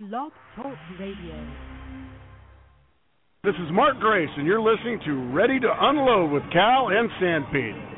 Blog Talk Radio. This is Mark Grace, and you're listening to Ready to Unload with Cal and Sanpete.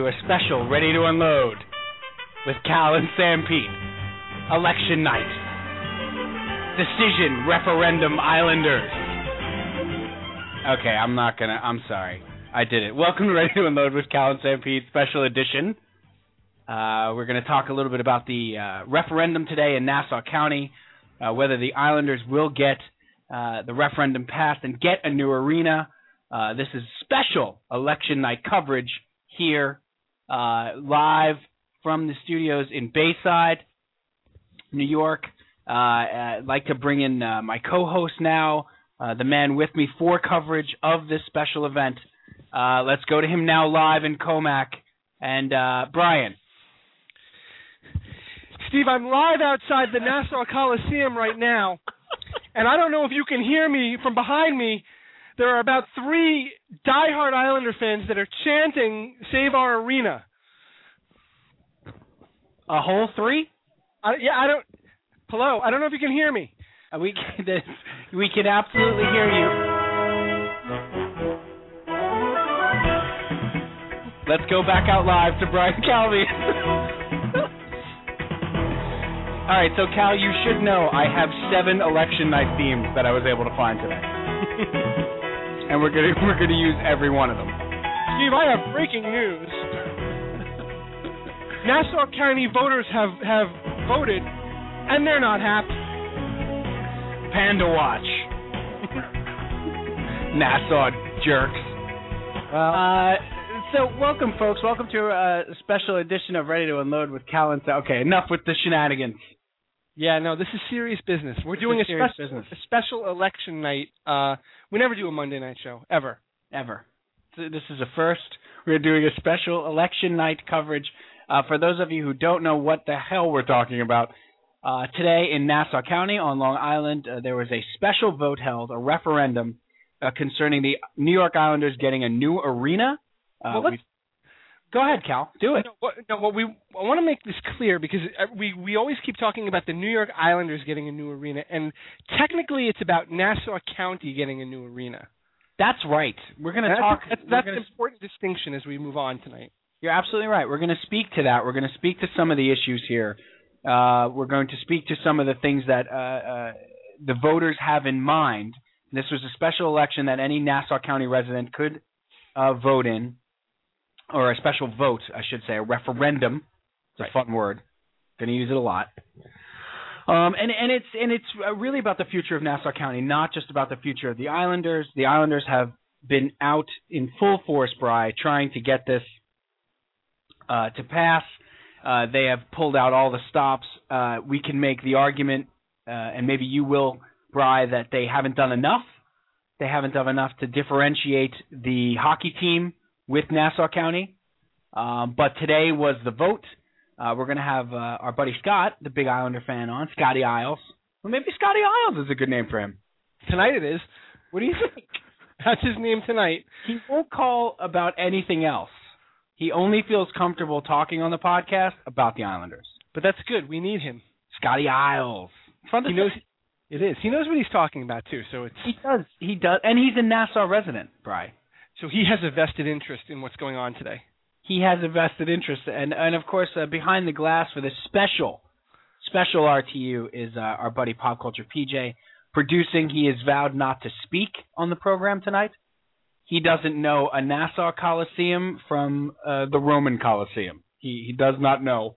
To a special Ready to Unload with Cal and Sam Pete. Election night. Decision Referendum Islanders. Okay, I'm not gonna. I'm sorry. I did it. Welcome to Ready to Unload with Cal and Sam Pete, special edition. Uh, we're going to talk a little bit about the uh, referendum today in Nassau County, uh, whether the Islanders will get uh, the referendum passed and get a new arena. Uh, this is special election night coverage here uh, live from the studios in Bayside, New York. Uh, I'd like to bring in uh, my co-host now, uh, the man with me for coverage of this special event. Uh, let's go to him now live in Commack. And Brian. Steve, I'm live outside the Nassau Coliseum right now, and I don't know if you can hear me from behind me. There are about three diehard Islander fans that are chanting "Save Our Arena." A whole three? I, yeah, I don't. Hello, I don't know if you can hear me. Uh, we can, we can absolutely hear you. Let's go back out live to Brian Calvi. All right, so Cal, you should know I have seven election night themes that I was able to find today, and we're gonna we're gonna use every one of them. Steve, I have breaking news. Nassau County voters have have voted, and they're not happy. Panda Watch. Nassau jerks. Well, Uh, so welcome, folks. Welcome to a special edition of Ready to Unload with Cal and Sa- Okay, enough with the shenanigans. yeah, no, this is serious business. We're This doing a serious special business. a special election night. Uh, we never do a Monday night show ever. ever. This is a first. We're doing a special election night coverage. Uh, for those of you who don't know what the hell we're talking about, uh, today in Nassau County on Long Island, uh, there was a special vote held, a referendum uh, concerning the New York Islanders getting a new arena. Uh, Well, let's- Go ahead, Cal. Do it. No, what, no, what we I want to make this clear because uh, we we always keep talking about the New York Islanders getting a new arena, and technically it's about Nassau County getting a new arena. That's right. We're going to talk. that's, that's an important distinction as we move on tonight. You're absolutely right. We're going to speak to that. We're going to speak to some of the issues here. Uh, we're going to speak to some of the things that uh, uh, the voters have in mind. This was a special election that any Nassau County resident could uh, vote in, or a special vote, I should say, a referendum. It's a fun word. Going to use it a lot. Um, and and it's and it's uh, really about the future of Nassau County, not just about the future of the Islanders. The Islanders have been out in full force, Bry, trying to get this uh, to pass. Uh, they have pulled out all the stops. Uh, we can make the argument, uh, and maybe you will, Bry, that they haven't done enough. They haven't done enough to differentiate the hockey team with Nassau County. Um, but today was the vote. Uh, we're going to have uh, our buddy Scott, the big Islander fan, on Scotty Isles. Well, maybe Scotty Isles is a good name for him. Tonight it is. What do you think? That's his name tonight. He won't call about anything else. He only feels comfortable talking on the podcast about the Islanders. But that's good. We need him. Scotty Isles. It's fun to He knows it is. He knows what he's talking about too. So it's He does. He does, and he's a Nassau resident, Bry. So he has a vested interest in what's going on today. He has a vested interest, and and of course, uh, behind the glass for this special special RTU is uh, our buddy Pop Culture PJ producing. He has vowed not to speak on the program tonight. He doesn't know a Nassau Coliseum from uh, the Roman Coliseum. He he does not know.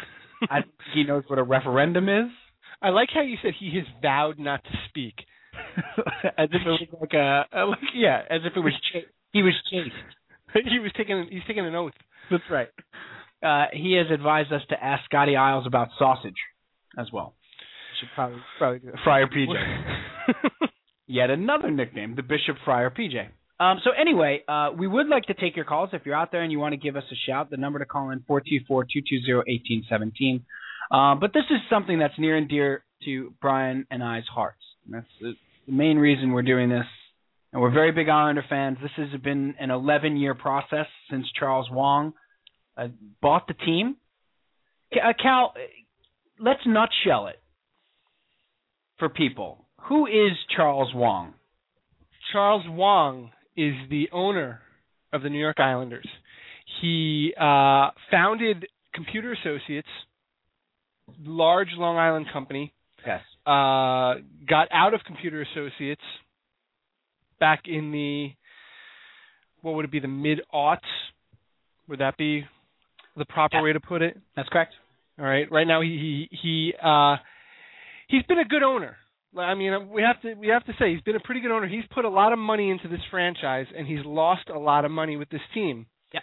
I, he knows what a referendum is. I like how you said he has vowed not to speak. as if it was like a, a like, yeah, as if it was he was chaste. he was taking he's taking an oath. That's right. Uh, he has advised us to ask Scotty Isles about sausage as well. Should probably probably do that. Friar PJ. Yet another nickname, the Bishop Friar PJ. Um, so anyway, uh, we would like to take your calls if you're out there and you want to give us a shout. The number to call in four two four two two zero eighteen seventeen. Uh, but this is something that's near and dear to Brian and I's hearts. And that's the, the main reason we're doing this. And we're very big Islander fans. This has been an 11 year process since Charles Wang uh, bought the team. Uh, Cal, let's nutshell it for people. Who is Charles Wang? Charles Wang is the owner of the New York Islanders. He uh, founded Computer Associates, large Long Island company. Yes. Uh, got out of Computer Associates back in the what would it be the mid aughts? Would that be the proper Yeah. way to put it? That's correct. All right. Right now, he he he uh, he's been a good owner. I mean, we have to we have to say he's been a pretty good owner. He's put a lot of money into this franchise, and he's lost a lot of money with this team. Yeah.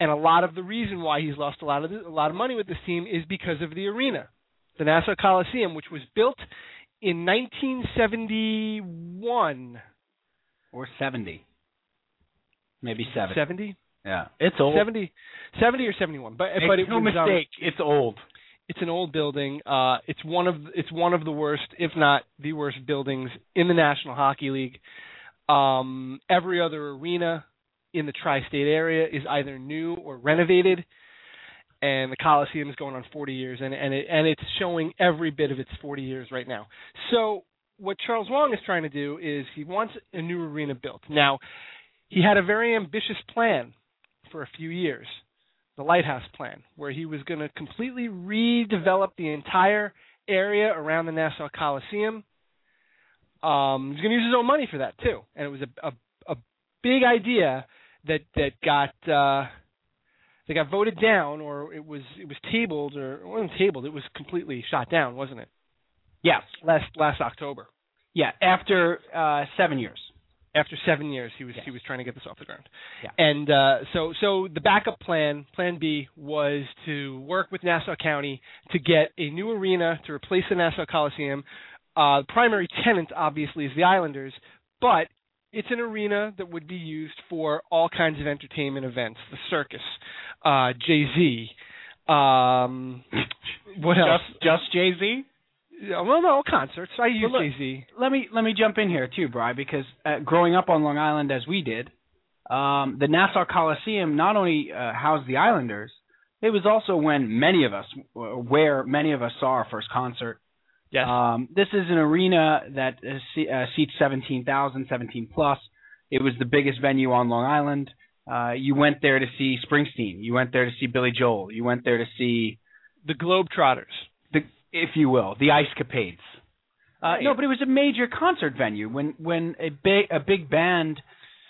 And a lot of the reason why he's lost a lot of a lot of money with this team is because of the arena, the Nassau Coliseum, which was built in 1971. Or 70. Maybe 70. 70? Yeah. It's old. 70, 70 or 71. But Make but it no was, um, mistake, it's old. it's an old building. Uh, it's one of it's one of the worst, if not the worst, buildings in the National Hockey League. Um, every other arena in the tri-state area is either new or renovated, and the Coliseum is going on 40 years, and and it, and it's showing every bit of its 40 years right now. So what Charles Wang is trying to do is he wants a new arena built. Now, he had a very ambitious plan for a few years the Lighthouse Plan, where he was going to completely redevelop the entire area around the Nassau Coliseum. Um, he's going to use his own money for that too, and it was a a, a big idea that that got uh, that got voted down, or it was it was tabled, or it wasn't tabled. It was completely shot down, wasn't it? Yes. Last last October. Yeah, after uh, seven years. after seven years he was Yes. he was trying to get this off the ground Yeah. and uh so so the backup plan plan b was to work with nassau county to get a new arena to replace the nassau coliseum uh the primary tenant obviously is the islanders but it's an arena that would be used for all kinds of entertainment events the circus uh jay-z um what else Just, just Jay Z. Yeah, well no concerts i use look- jay-z Let me let me jump in here too, Bry, because uh, growing up on Long Island as we did, um, the Nassau Coliseum not only uh, housed the Islanders, it was also when many of us, where many of us saw our first concert. yes Um, this is an arena that uh, uh, seats 17,000, 17 plus. It was the biggest venue on Long Island. Uh, you went there to see Springsteen. You went there to see Billy Joel. You went there to see the globetrotters if you will, the Ice Capades. Uh. No, but it was a major concert venue. When when a big a big band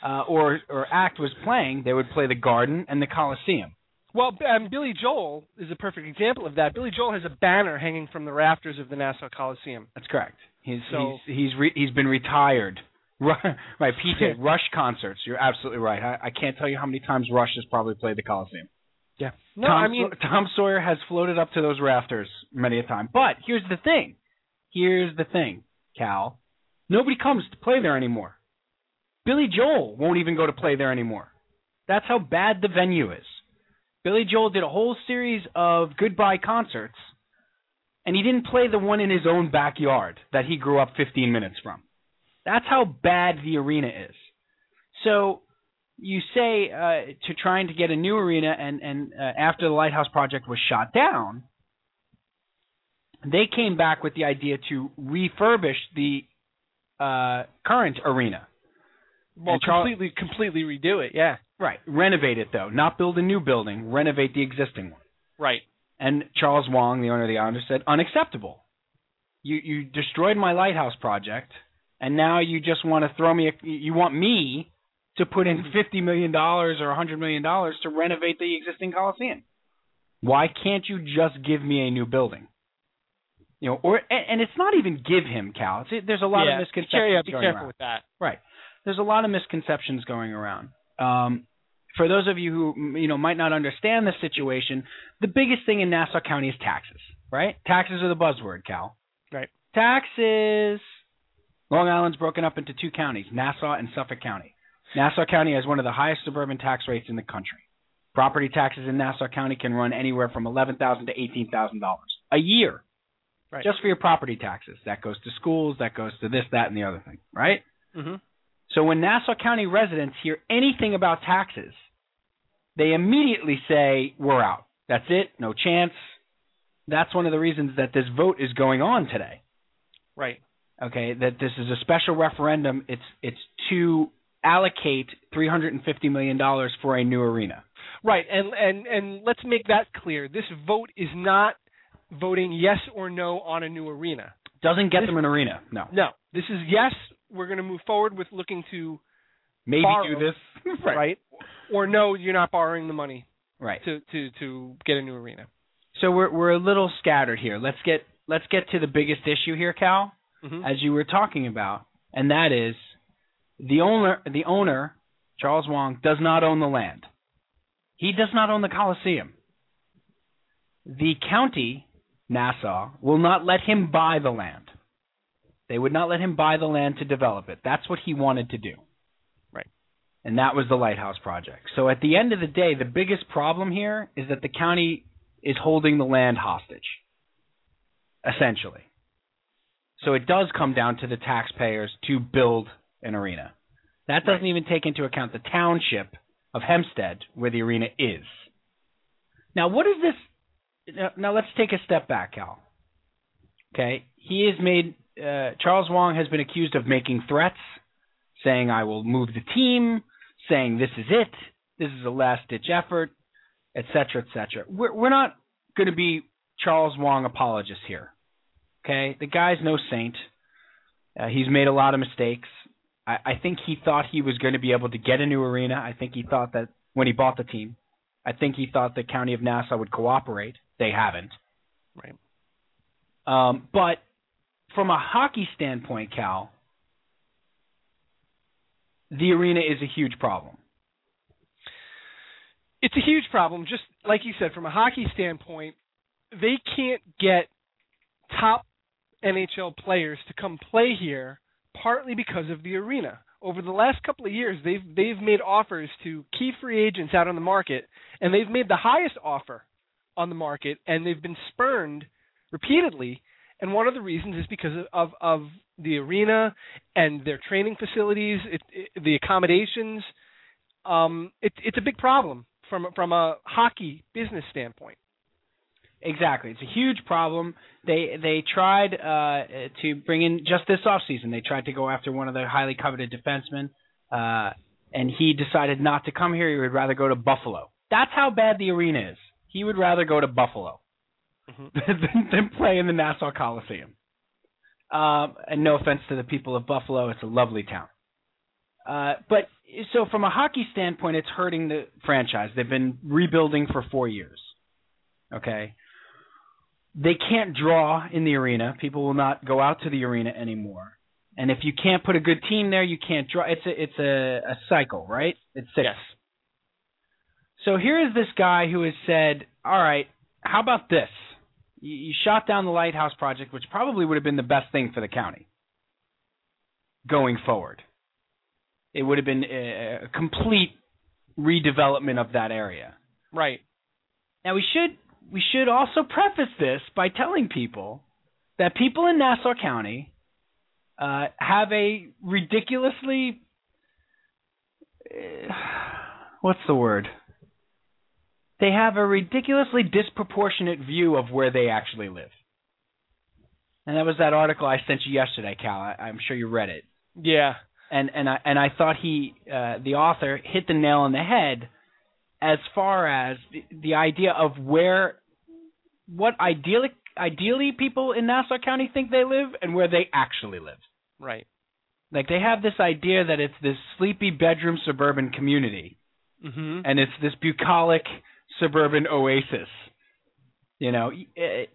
uh, or or act was playing, they would play the Garden and the Coliseum. Well, um, Billy Joel is a perfect example of that. Billy Joel has a banner hanging from the rafters of the Nassau Coliseum. That's correct. He's So- he's he's, re- he's been retired. Right, PJ Rush concerts. You're absolutely right. I, I can't tell you how many times Rush has probably played the Coliseum. Yeah. No, Tom, I mean, Tom Sawyer has floated up to those rafters many a time. But here's the thing. Here's the thing, Cal. Nobody comes to play there anymore. Billy Joel won't even go to play there anymore. That's how bad the venue is. Billy Joel did a whole series of goodbye concerts, and he didn't play the one in his own backyard that he grew up 15 minutes from. That's how bad the arena is. So you say uh, to trying to get a new arena, and and uh, after the Lighthouse project was shot down, they came back with the idea to refurbish the uh, current arena, Well, Charles- completely, completely redo it. Yeah. Right. Renovate it though, not build a new building. Renovate the existing one. Right. And Charles Wang, the owner of the Islanders, said unacceptable. You you destroyed my lighthouse project, and now you just want to throw me. A, you want me to put in fifty million dollars or a hundred million dollars to renovate the existing Coliseum. Why can't you just give me a new building? You know, or and, and it's not even give him Cal. It's, there's a lot yeah. of misconceptions Be, care- be going careful around. with that. Right. There's a lot of misconceptions going around. Um, for those of you who you know might not understand the situation, the biggest thing in Nassau County is taxes. Right? Taxes are the buzzword, Cal. Right. Taxes. Long Island's broken up into two counties, Nassau and Suffolk County. Nassau County has one of the highest suburban tax rates in the country. Property taxes in Nassau County can run anywhere from eleven thousand to eighteen thousand dollars a year, Right. just for your property taxes. That goes to schools, that goes to this, that, and the other thing. Right? hmm So when Nassau County residents hear anything about taxes, they immediately say, "We're out. That's it. No chance." That's one of the reasons that this vote is going on today. Right. Okay, that this is a special referendum. It's it's to allocate 350 million dollars for a new arena. Right. And and and let's make that clear. This vote is not voting yes or no on a new arena. Doesn't get This- them an arena. No. No. This is yes. We're going to move forward with looking to Maybe Borrow. do this. right. Or no, you're not borrowing the money Right. to to to get a new arena. So we're we're a little scattered here. Let's get let's get to the biggest issue here, Cal. hmm as you were talking about, and that is the owner the owner Charles Wang does not own the land. He does not own the Coliseum. The county Nassau will not let him buy the land. They would not let him buy the land to develop it. That's what he wanted to do. Right. And that was the lighthouse project. So at the end of the day, the biggest problem here is that the county is holding the land hostage. Essentially. So it does come down to the taxpayers to build an arena. That doesn't even take into account the township of Hempstead where the arena is. Now, what is this? Now, let's take a step back, Cal. Okay, he has made uh, Charles Wang has been accused of making threats, saying I will move the team, saying this is it, this is a last ditch effort, etc., etc. We're we're not going to be Charles Wang apologists here. Okay, the guy's no saint. Uh, he's made a lot of mistakes. I, I think he thought he was going to be able to get a new arena. I think he thought that when he bought the team. I think he thought the county of Nassau would cooperate. They haven't. Right. Um, but from a hockey standpoint, Cal, the arena is a huge problem. It's a huge problem. Just like you said, from a hockey standpoint, they can't get top NHL players to come play here, partly because of the arena. Over the last couple of years, they've they've made offers to key free agents out on the market, and they've made the highest offer on the market, and they've been spurned repeatedly. And one of the reasons is because of of, of the arena and their training facilities, it, it, the accommodations. Um, it, it's a big problem from from a hockey business standpoint. Exactly, it's a huge problem. They they tried uh, to bring in just this offseason. They tried to go after one of the highly coveted defensemen, uh, and he decided not to come here. He would rather go to Buffalo. That's how bad the arena is. He would rather go to Buffalo Mhm. than, than play in the Nassau Coliseum. Um, and no offense to the people of Buffalo, it's a lovely town. Uh, but so from a hockey standpoint, it's hurting the franchise. They've been rebuilding for four years. Okay. They can't draw in the arena. People will not go out to the arena anymore. And if you can't put a good team there, you can't draw. It's a it's a, a cycle, right? It's sick. Yes. So here is this guy who has said, "All right, how about this? You, you shot down the lighthouse project, which probably would have been the best thing for the county going forward. It would have been a, a complete redevelopment of that area. Right. Now we should we should also preface this by telling people that people in Nassau County uh, have a ridiculously uh, what's the word? They have a ridiculously disproportionate view of where they actually live. And that was that article I sent you yesterday, Cal. I, I'm sure you read it. Yeah. and and I and I thought he uh, the author hit the nail on the head as far as the, the idea of where what ideally ideally people in Nassau County think they live and where they actually live. Right. Like they have this idea that it's this sleepy bedroom suburban community Mm-hmm. and it's this bucolic suburban oasis. You know,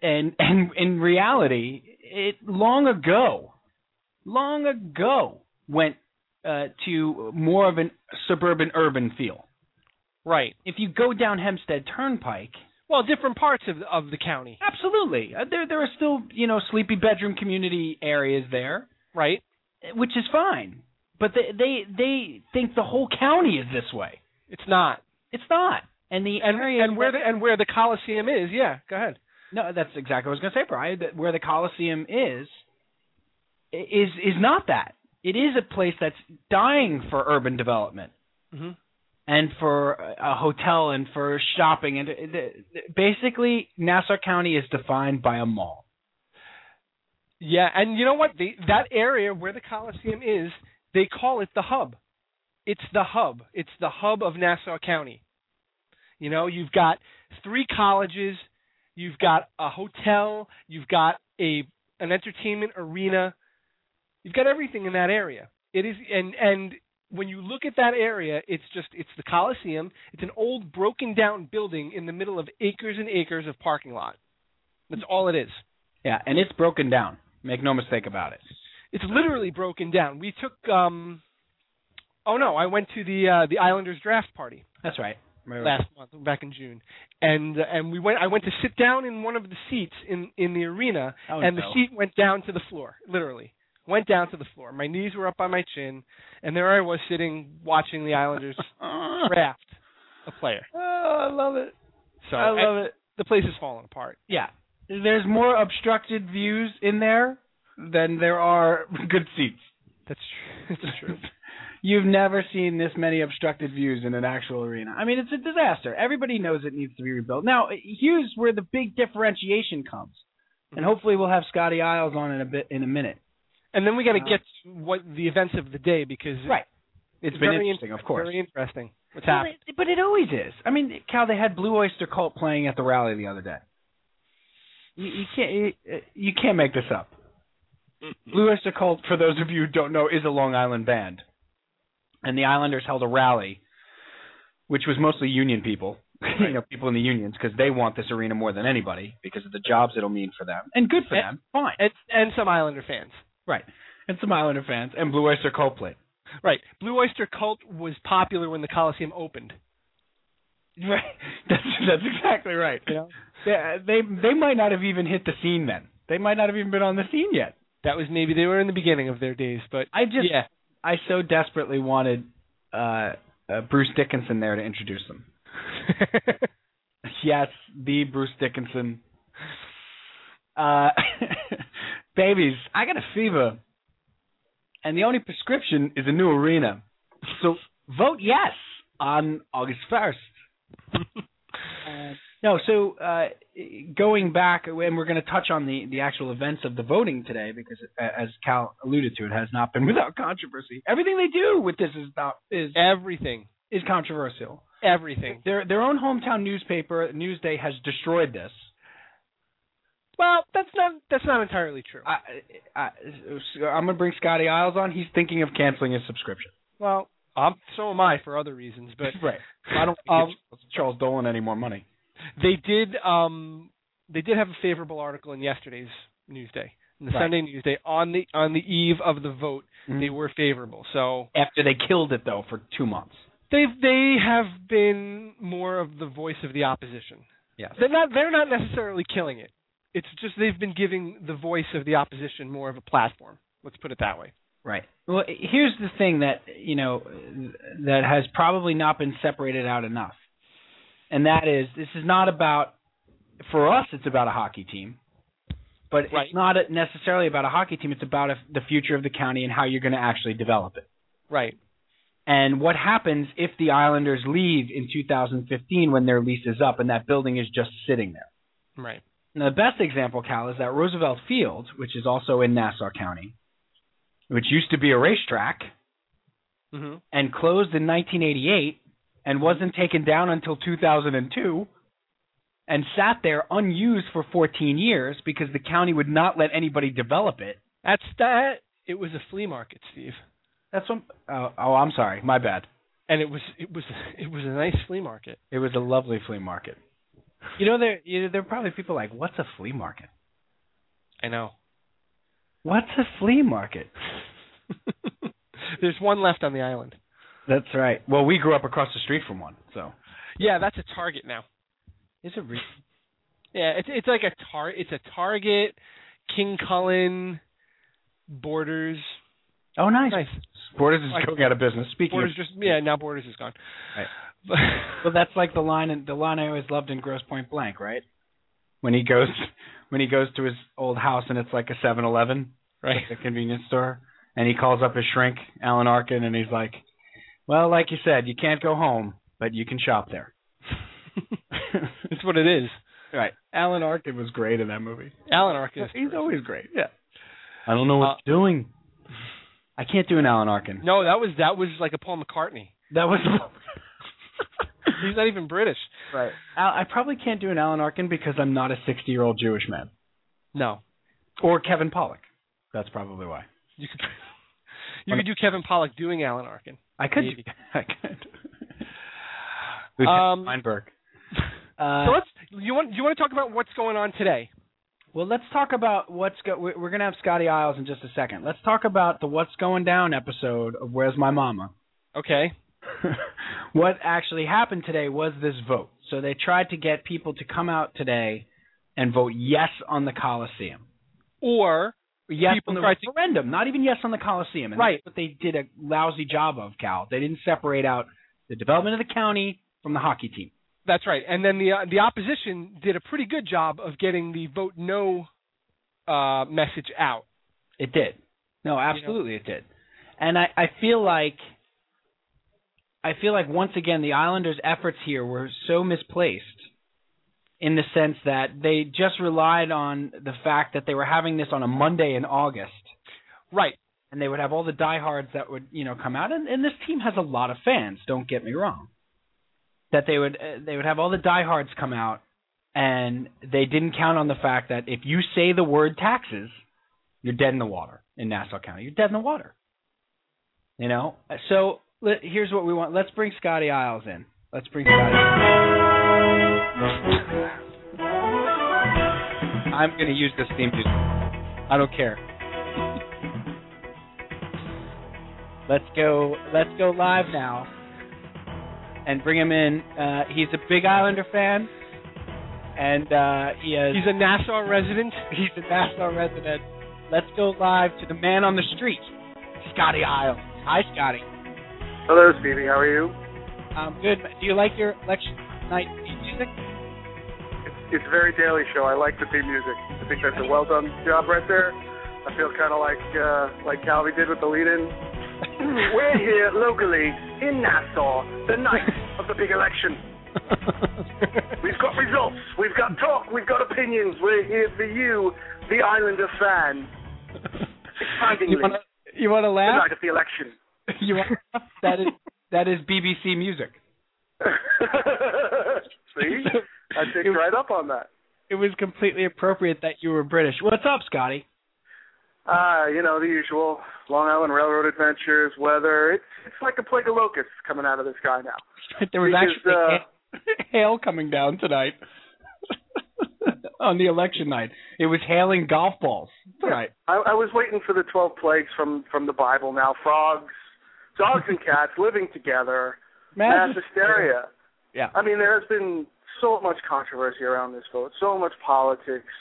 and and in reality, it long ago, long ago went uh, to more of a suburban urban feel. Right. If you go down Hempstead Turnpike, Well, different parts of of the county. absolutely, uh, there there are still you know sleepy bedroom community areas there, Right. which is fine. But they they they think the whole county is this way. It's not. It's not. And the And area and where the and where the Coliseum is, yeah. Go ahead. No, that's exactly what I was going to say, Brian. That where the Coliseum is, is is not that. It is a place that's dying for urban development Mm-hmm. And for a hotel and for shopping and uh, basically Nassau County is defined by a mall. Yeah, and you know what? The, that area where the Coliseum is, they call it the hub. It's the hub. It's the hub of Nassau County. You know, you've got three colleges, you've got a hotel, you've got a an entertainment arena. You've got everything in that area. It is and and when you look at that area, it's just it's the Coliseum. It's an old broken down building in the middle of acres and acres of parking lot. That's all it is. Yeah, and it's broken down. Make no mistake about it. It's literally broken down. We took um oh no, I went to the uh the Islanders draft party That's right. Last month back in June. And uh, and we went I went to sit down in one of the seats in in the arena Oh, and no. the seat went down to the floor, literally. Went down to the floor. My knees were up on my chin and there I was sitting watching the Islanders draft a player. Oh, I love it. So I love and it. the place is falling apart. Yeah. There's more obstructed views in there than there are good seats. That's true. That's true. You've never seen this many obstructed views in an actual arena. I mean, it's a disaster. Everybody knows it needs to be rebuilt. Now, here's where the big differentiation comes, and mm-hmm. hopefully we'll have Scotty Isles on in a bit in a minute. And then we got to Uh, get to what the events of the day because Right. It's been very interesting, of course. Very interesting. What's Well, happening? it- but it always is. I mean, Cal, they had Blue Oyster Cult playing at the rally the other day. You, you can't you, you can't make this up. Blue Oyster Cult, for those of you who don't know, is a Long Island band, and the Islanders held a rally, which was mostly union people, you know, people in the unions, because they want this arena more than anybody because of the jobs it'll mean for them, and good for And- them, fine, And and some Islander fans. Right. And some Islander fans, and Blue Oyster Cult played. Right. Blue Oyster Cult was popular when the Coliseum opened. Right. That's that's exactly right. You know? They, they they might not have even hit the scene then. They might not have even been on the scene yet. That was maybe they were in the beginning of their days, but I just yeah. I so desperately wanted uh, uh Bruce Dickinson there to introduce them. Yes, the Bruce Dickinson. Uh babies, I got a fever. And the only prescription is a new arena. So vote yes on August 1st. Uh, no, so uh, going back, and we're going to touch on the, the actual events of the voting today, because as Cal alluded to, it has not been without controversy. Everything they do with this is about is everything. is controversial. Everything. Their their own hometown newspaper, Newsday, has destroyed this. Well, that's not that's not entirely true. I, I, I'm going to bring Scotty Isles on. He's thinking of canceling his subscription. well, um, so am I for other reasons, but right. I don't Um, give Charles Dolan any more money. they did um they did have a favorable article in yesterday's Newsday, in the Right. Sunday Newsday on the on the eve of the vote. Mhm. They were favorable. So After they killed it though for two months. they they have been more of the voice of the opposition. Yes. They're not they're not necessarily killing it. It's just they've been giving the voice of the opposition more of a platform. Let's put it that way. Right. Well, here's the thing that you know that has probably not been separated out enough, and that is this is not about for us. It's about a hockey team, but Right. it's not necessarily about a hockey team. It's about a, the future of the county and how you're going to actually develop it. Right. And what happens if the Islanders leave in 2015 when their lease is up and that building is just sitting there? Right. Now, the best example, Cal, is that Roosevelt Field, which is also in Nassau County, which used to be a racetrack, Mhm. and closed in 1988 and wasn't taken down until 2002 and sat there unused for 14 years because the county would not let anybody develop it. That's that. It was a flea market, Steve, That's what. Oh, oh, I'm sorry. My bad. and it was it was it was a nice flea market. It was a lovely flea market. You know, there you know, there are probably people like, "What's a flea market? I know. What's a flea market?" There's one left on the island. That's right. Well, we grew up across the street from one, so Yeah, that's a Target now. is it? Re- Yeah, it's it's like a tar it's a Target, King Kullen, Borders. oh, nice. Nice. Borders is Like- going out of business. Speaking Borders of, just yeah now Borders is gone. Right. But well, that's like the line in, the line I always loved in Grosse Pointe Blank, right? When he goes when he goes to his old house and it's like a Seven Eleven, right. like a convenience store, and he calls up his shrink Alan Arkin, and he's like, "Well, like you said, you can't go home, but you can shop there." That's what it is. Right. Alan Arkin was great in that movie. Alan Arkin. is He's terrific. always great. Yeah. I don't know what uh, you're doing. I can't do an Alan Arkin. No, that was that was like a Paul McCartney. That was He's not even British. right. Al, I probably can't do an Alan Arkin because I'm not a 60 year old Jewish man. No, Or Kevin Pollak. That's probably why. you could you could do Kevin Pollak doing Alan Arkin. I could. Maybe. I could. Lieutenant Um, Weinberg. Uh, so let's you want you want to talk about what's going on today? well, let's talk about what's go. We're we're gonna have Scotty Isles in just a second. Let's talk about the What's Going Down episode of Where's My Mama. Okay. what actually happened today was this vote. So they tried to get people to come out today and vote yes on the Coliseum. Or Yes People on the tried to- referendum, not even yes on the Coliseum. And Right. That's what they did a lousy job of, Cal. They didn't separate out the development of the county from the hockey team. that's right. And then the uh, the opposition did a pretty good job of getting the vote no uh, message out. It did. No, absolutely it did. And I, I feel like I feel like once again the Islanders' efforts here were so misplaced in the sense that they just relied on the fact that they were having this on a Monday in August Right. and they would have all the diehards that would, you know, come out and, and this team has a lot of fans, don't get me wrong. That they would uh, they would have all the diehards come out and they didn't count on the fact that if you say the word taxes, you're dead in the water in Nassau County. You're dead in the water. You know? So let, here's what we want. Let's bring Scotty Isles in. Let's bring Scotty. I'm going to use this theme music. I don't care. Let's go. Let's go live now, and bring him in. Uh, he's a big Islander fan, and uh, he has. He's a Nassau resident. He's a Nassau resident. Let's go live to the man on the street, Scotty Isles. Hi, Scotty. Hello, Stevie. How are you? Um, good. Do you like your election night theme music? It's, it's very Daily Show. I like the theme music. I think that's a well done job right there. I feel kind of like uh, like Calvi did with the lead-in. We're here locally in Nassau, the night of the big election. We've got results. We've got talk. We've got opinions. We're here for you, the Islander fan. Excitingly, You want to? To the laugh? night of the election. You want that is that is BBC music. See, I picked right up on that. It was completely appropriate that you were British. What's up, Scotty? Ah, you know the usual Long Island Railroad adventures, weather. It's it's like a plague of locusts coming out of the sky now. There was Because, actually uh, hail, coming down tonight on the election night. It was hailing golf balls tonight. I, I was waiting for the twelve plagues from from the Bible. Now frogs, dogs, and cats living together, mass Massive- hysteria. Yeah. I mean, there has been so much controversy around this vote, so much politics.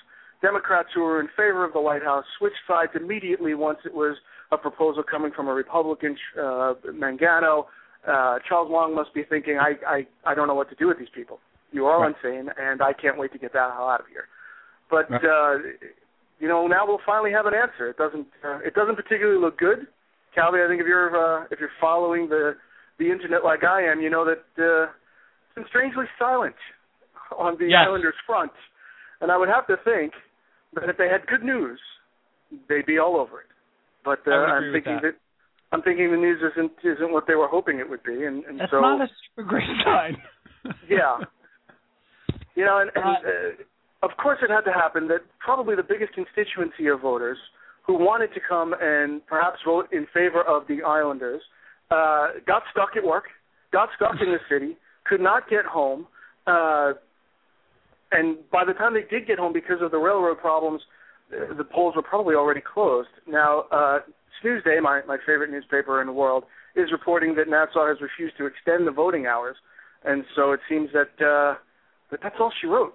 Democrats who were in favor of the White House switched sides immediately once it was a proposal coming from a Republican, uh, Mangano. Uh, Charles Long must be thinking, I, I, I don't know what to do with these people. You are Right. insane, and I can't wait to get that hell out of here. But Right. uh, you know, now we'll finally have an answer. It doesn't, uh, it doesn't particularly look good. Calvi, I think if you're uh, if you're following the the internet like I am, you know that uh, it's been strangely silent on the Yes. Islanders front. And I would have to think that if they had good news, they'd be all over it. But uh, I would agree I'm thinking that. I'm thinking the news isn't isn't what they were hoping it would be, and, and That's so not a super great sign. yeah, you know, and, and Uh, uh, of course it had to happen. That probably the biggest constituency of voters who wanted to come and perhaps vote in favor of the Islanders uh, got stuck at work, got stuck in the city, could not get home, uh, and by the time they did get home, because of the railroad problems, uh, the polls were probably already closed. Now, uh, Newsday, my my favorite newspaper in the world, is reporting that Nassau has refused to extend the voting hours, and so it seems that uh, that that's all she wrote.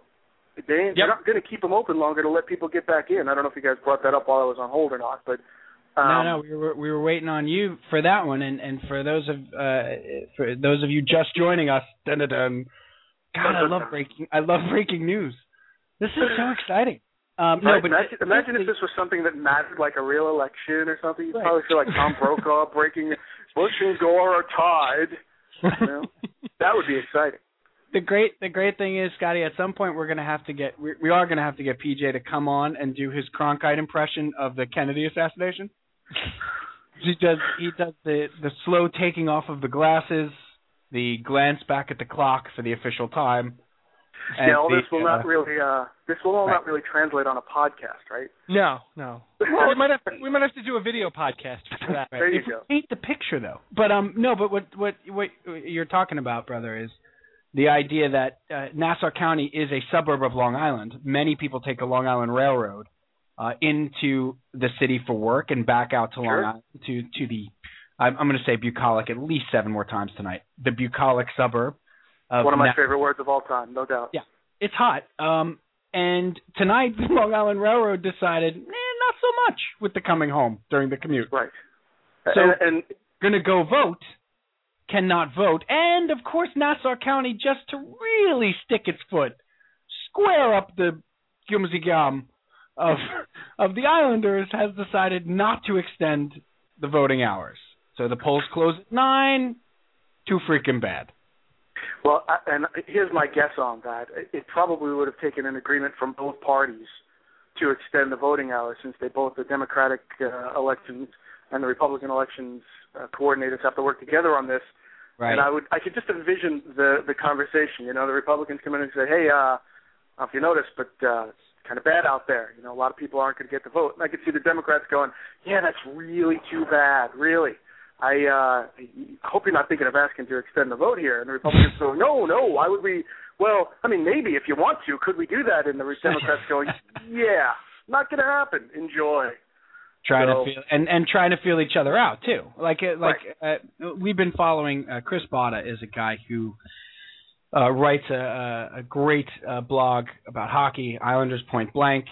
They ain't, they're not going to keep them open longer to let people get back in. I don't know if you guys brought that up while I was on hold or not, but um, no, no, we were we were waiting on you for that one, and and for those of uh for those of you just joining us, dun dun dun. God, I love breaking I love breaking news. This is so exciting. Um, no, Right, but imagine, imagine if this was something that mattered, like a real election or something. You'd Right. probably feel like Tom Brokaw breaking Bush and Gore are tied. You know? that would be exciting. The great the great thing is, Scotty, at some point we're gonna have to get we, we are gonna have to get PJ to come on and do his Cronkite impression of the Kennedy assassination. he does he does the the slow taking off of the glasses, the glance back at the clock for the official time. and yeah, all the, this will uh, not really uh this will all right. not really translate on a podcast, right? No, no. we might have we might have to do a video podcast for that. There you if go. paint the picture though. But um no, but what what what you're talking about, brother, is the idea that uh, Nassau County is a suburb of Long Island. Many people take the Long Island Railroad uh, into the city for work and back out to Sure. Long Island to to the I'm, I'm going to say bucolic at least seven more times tonight. The bucolic suburb of One of my favorite words of all time, no doubt. Yeah. it's hot. Um, and tonight, the Long Island Railroad decided, eh, not so much with the coming home during the commute. Right. So- and, and Going to go vote, cannot vote, and of course, Nassau County, just to really stick its foot, square up the gumsy-gum of of the Islanders, has decided not to extend the voting hours. So the polls close at nine. Too freaking bad. Well, and here's my guess on that. It- It probably would have taken an agreement from both parties to extend the voting hours, since they both the Democratic uh, elections and the Republican elections uh, coordinators have to work together on this. Right. And I would, I could just envision the the conversation. You know, the Republicans come in and say, "Hey, uh, I don't know if you noticed, but uh, it's kind of bad out there. You know, a lot of people aren't going to get the vote." And I could see the Democrats going, "Yeah, that's really too bad. Really." I uh I hope you're not thinking of asking to extend the vote here. And the Republicans go, no, no, why would we? Well, I mean, maybe if you want to, could we do that? And the Democrats going, yeah, not going to happen. Enjoy. Trying So- to feel and and trying to feel each other out too. Like uh, like uh, we've been following uh, Chris Botta is a guy who uh, writes a, a, a great uh, blog about hockey, Islanders Point Blank.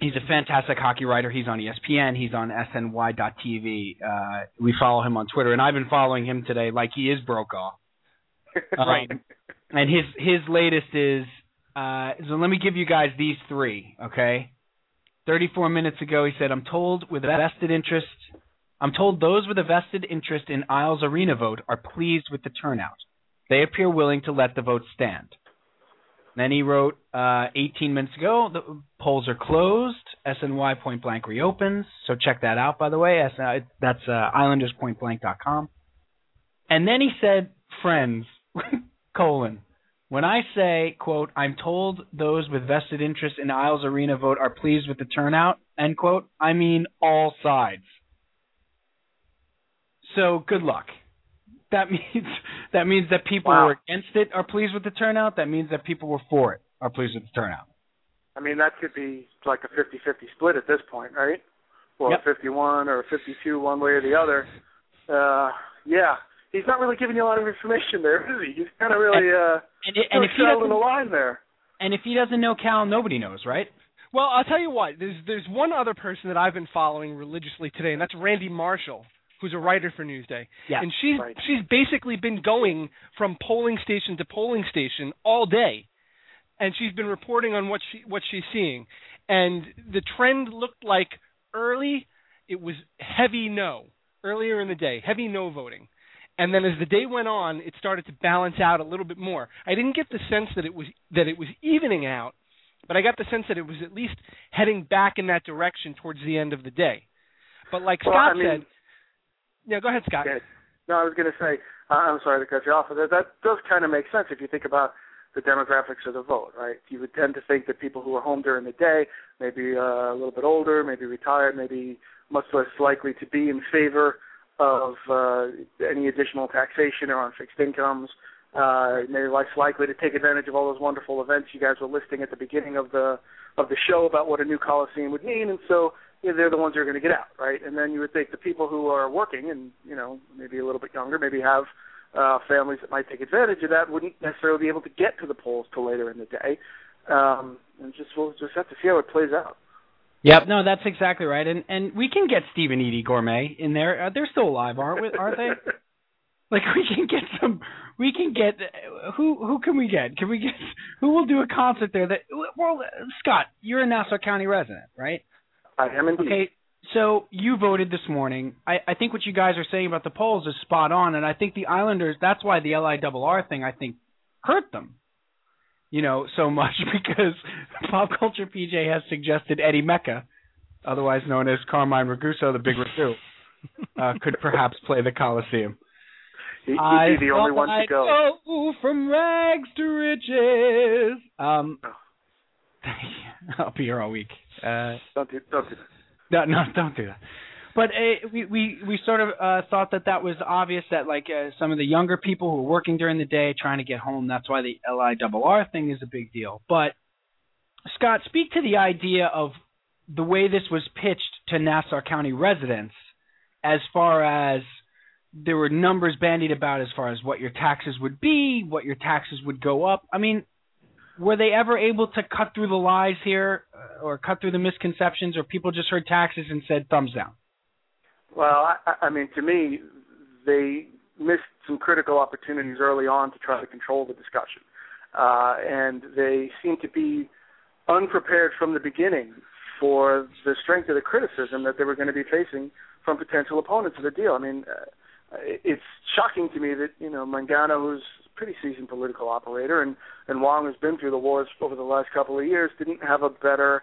He's a fantastic hockey writer. He's on ESPN. He's on SNY.TV. Uh, we follow him on Twitter, and I've been following him today like he is Brokaw. right. Um, and his his latest is uh so let me give you guys these three, okay? 34 minutes ago he said I'm told with a vested interest I'm told those with a vested interest in Isles Arena vote are pleased with the turnout. They appear willing to let the vote stand. Then he wrote uh 18 minutes ago the polls are closed. SNY Point Blank reopens. So check that out by the way. S- uh, that's uh, islanderspointblank.com. And then he said friends colon when I say quote I'm told those with vested interest in Isles Arena vote are pleased with the turnout end quote I mean all sides. So good luck. That means that means that people Wow. who are against it are pleased with the turnout. That means that people who were for it are pleased with the turnout. I mean, that could be like a 50-50 split at this point, right? Or Yep. a 51 or a 52, one way or the other. Uh, yeah, he's not really giving you a lot of information there, is he? He's kind of really uh, And, it, and really if he straddling doesn't the line there. and if he doesn't know Cal, nobody knows, right? Well, I'll tell you what. There's there's one other person that I've been following religiously today, and that's Randi Marshall, who's a writer for Newsday. Yeah. And she's Right. she's basically been going from polling station to polling station all day, and she's been reporting on what she what she's seeing. And the trend looked like early it was heavy no earlier in the day, heavy no voting. And then as the day went on, it started to balance out a little bit more. I didn't get the sense that it was that it was evening out, but I got the sense that it was at least heading back in that direction towards the end of the day. But like Well, Scott I mean, said, Yeah, go ahead, Scott. Okay. No, I was going to say, uh, I'm sorry to cut you off, but that, that does kind of make sense if you think about the demographics of the vote, right? You would tend to think that people who are home during the day, maybe uh, a little bit older, maybe retired, maybe much less likely to be in favor of uh, any additional taxation or on fixed incomes. Uh, maybe less likely to take advantage of all those wonderful events you guys were listing at the beginning of the of the show about what a new coliseum would mean, and so you know, they're the ones who are going to get out, right? And then you would think the people who are working and you know maybe a little bit younger, maybe have uh, families that might take advantage of that, wouldn't necessarily be able to get to the polls till later in the day. Um, and just we'll just have to see how it plays out. Yep, no, that's exactly right, and and we can get Steve and Eydie Gormé in there. Uh, they're still alive, aren't we, aren't they? Like we can get some, we can get who who can we get? Can we get who will do a concert there? That well, Scott, you're a Nassau County resident, right? I am indeed. Okay, so you voted this morning. I, I think what you guys are saying about the polls is spot on, and I think the Islanders. That's why the LIRR thing I think hurt them. You know, so much because Pop Culture PJ has suggested Eddie Mekka, otherwise known as Carmine Ragusa, the Big Ragu, uh, could perhaps play the Coliseum. He, he'd be the only one to I'd go. go from rags to riches. Um, I'll be here all week. Uh, Don't do, don't do that. no, no, don't do that. But uh, we we we sort of uh, thought that that was obvious that like uh, some of the younger people who are working during the day trying to get home. That's why the LIRR thing is a big deal. But Scott, speak to the idea of the way this was pitched to Nassau County residents, as far as there were numbers bandied about as far as what your taxes would be, what your taxes would go up. I mean, were they ever able to cut through the lies here, uh, or cut through the misconceptions, or people just heard taxes and said thumbs down? Well, I, I mean, to me, they missed some critical opportunities early on to try to control the discussion, uh, and they seem to be unprepared from the beginning for the strength of the criticism that they were going to be facing from potential opponents of the deal. I mean, uh, it's shocking to me that you know Mangano, who's a pretty seasoned political operator, and and Wang, who's been through the wars over the last couple of years, didn't have a better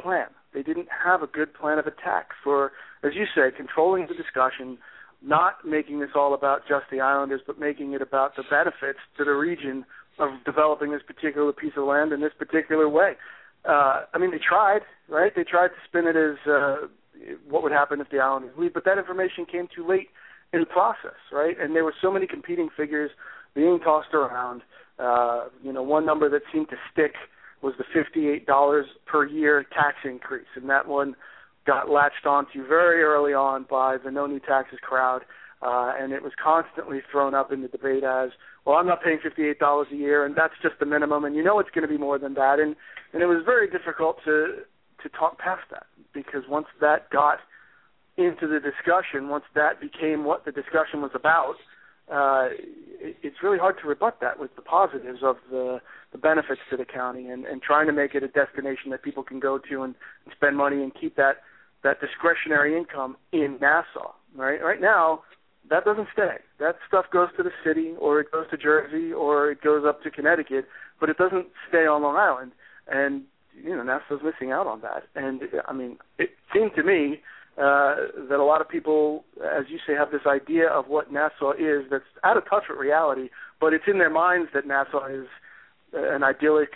plan. They didn't have a good plan of attack for, as you say, controlling the discussion, not making this all about just the islanders, but making it about the benefits to the region of developing this particular piece of land in this particular way. Uh, I mean, they tried, right? They tried to spin it as uh, what would happen if the Islanders leave, but that information came too late in the process, right? And there were so many competing figures being tossed around. Uh, you know, one number that seemed to stick was the fifty-eight dollars per year tax increase, and that one got latched onto very early on by the no new taxes crowd, uh, and it was constantly thrown up in the debate as, well, I'm not paying fifty-eight dollars a year, and that's just the minimum, and you know it's going to be more than that, and and it was very difficult to to talk past that because once that got into the discussion, once that became what the discussion was about, uh, it, it's really hard to rebut that with the positives of the the benefits to the county and, and trying to make it a destination that people can go to and, and spend money and keep that that discretionary income in Nassau. Right, right now, that doesn't stay. That stuff goes to the city, or it goes to Jersey, or it goes up to Connecticut, but it doesn't stay on Long Island. And you know, Nassau's missing out on that. And I mean, it seemed to me uh, that a lot of people, as you say, have this idea of what Nassau is that's out of touch with reality, but it's in their minds that Nassau is an idyllic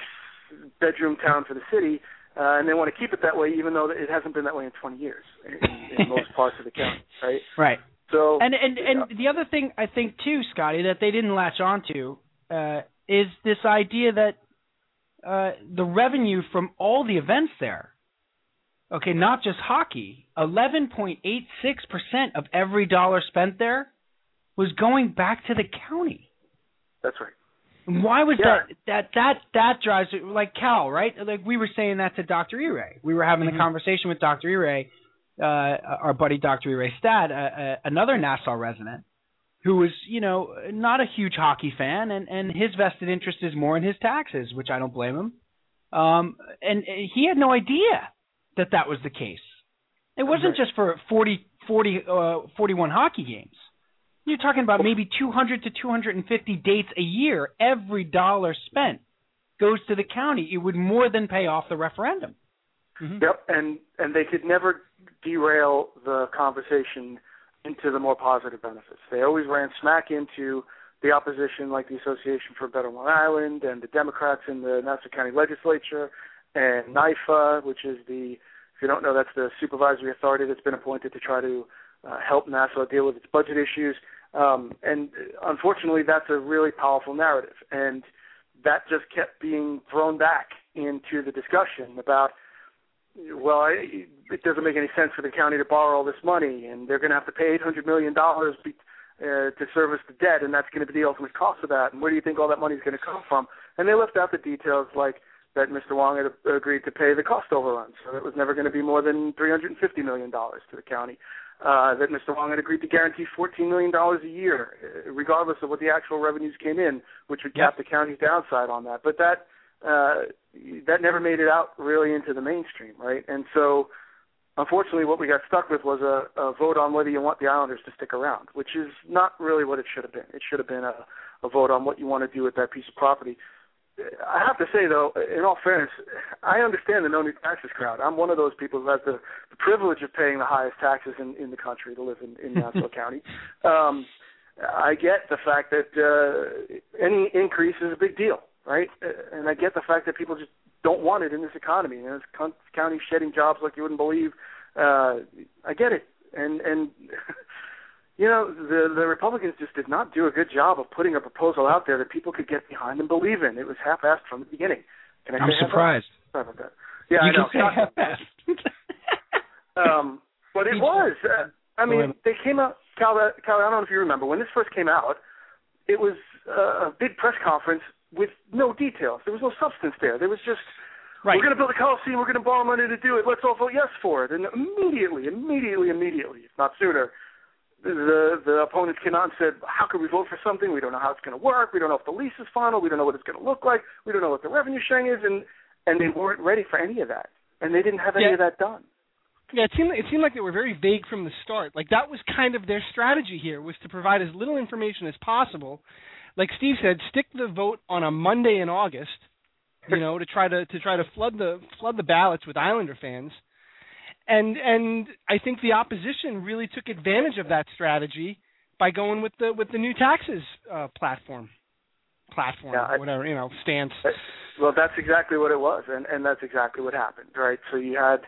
bedroom town for the city, uh, and they want to keep it that way, even though it hasn't been that way in 20 years in, in most parts of the county, right? Right. So And and and the other thing I think too, Scotty, that they didn't latch onto uh, is this idea that uh, the revenue from all the events there, okay, not just hockey, eleven point eight six percent of every dollar spent there was going back to the county. that's right. And Why was Yeah. that? That that that drives it like Cal, right? Like we were saying that to Dr. Ere. We were having Mhm. the conversation with Dr. Ere, uh, our buddy Dr. Ere Stad, uh, uh, another Nassau resident, who was you know not a huge hockey fan, and and his vested interest is more in his taxes, which I don't blame him. Um, and he had no idea that that was the case. It wasn't Right. just for 40, 40, uh, 41 hockey games. You're talking about maybe 200 to 250 dates a year. Every dollar spent goes to the county. It would more than pay off the referendum. Mhm. Yep, and and they could never derail the conversation into the more positive benefits. They always ran smack into the opposition, like the Association for a Better Long Island and the Democrats in the Nassau County Legislature, and NIFA, which is the, if you don't know, that's the supervisory authority that's been appointed to try to uh, help Nassau deal with its budget issues. Um, and unfortunately, that's a really powerful narrative, and that just kept being thrown back into the discussion about well, it doesn't make any sense for the county to borrow all this money, and they're going to have to pay eight hundred million dollars be, uh, to service the debt, and that's going to be the ultimate cost of that. And where do you think all that money is going to come from? And they left out the details like that Mr. Wang had agreed to pay the cost overrun, so it was never going to be more than three hundred and fifty million dollars to the county. Uh, that Mr. Wang had agreed to guarantee $14 million a year, uh, regardless of what the actual revenues came in, which would cap the county's downside on that. But that uh, that never made it out really into the mainstream, right? And so, unfortunately, what we got stuck with was a, a vote on whether you want the Islanders to stick around, which is not really what it should have been. It should have been a, a vote on what you want to do with that piece of property. I have to say, though, in all fairness, I understand the no new taxes crowd. I'm one of those people who has the, the privilege of paying the highest taxes in, in the country to live in, in Nassau County. Um, I get the fact that uh, any increase is a big deal right? And I get the fact that people just don't want it in this economy. You know, this county shedding jobs like you wouldn't believe. Uh, I get it, and and you know the the Republicans just did not do a good job of putting a proposal out there that people could get behind and believe in. It was half-assed from the beginning. Can I I'm surprised. Sorry about that. Yeah, you I know. can say half-assed. um, but it was. Uh, I mean, they came out. Cal, Cal, I don't know if you remember when this first came out. It was uh, a big press conference with no details. There was no substance there. There was just right. we're going to build a coliseum. We're going to borrow money to do it. Let's all vote yes for it. And immediately, immediately, immediately, if not sooner, the the opponents came out and said, "How could we vote for something? We don't know how it's going to work. We don't know if the lease is final. We don't know what it's going to look like. We don't know what the revenue sharing is." And and they weren't ready for any of that, and they didn't have any yeah. of that done. Yeah, it seemed it seemed like they were very vague from the start. Like that was kind of their strategy here was to provide as little information as possible like Steve said, stick the vote on a Monday in August, you know, to try to to try to flood the flood the ballots with Islander fans. And and I think the opposition really took advantage of that strategy by going with the with the new taxes uh, platform, platform, yeah, I, whatever you know, stance. Well, that's exactly what it was, and and that's exactly what happened, right? So you had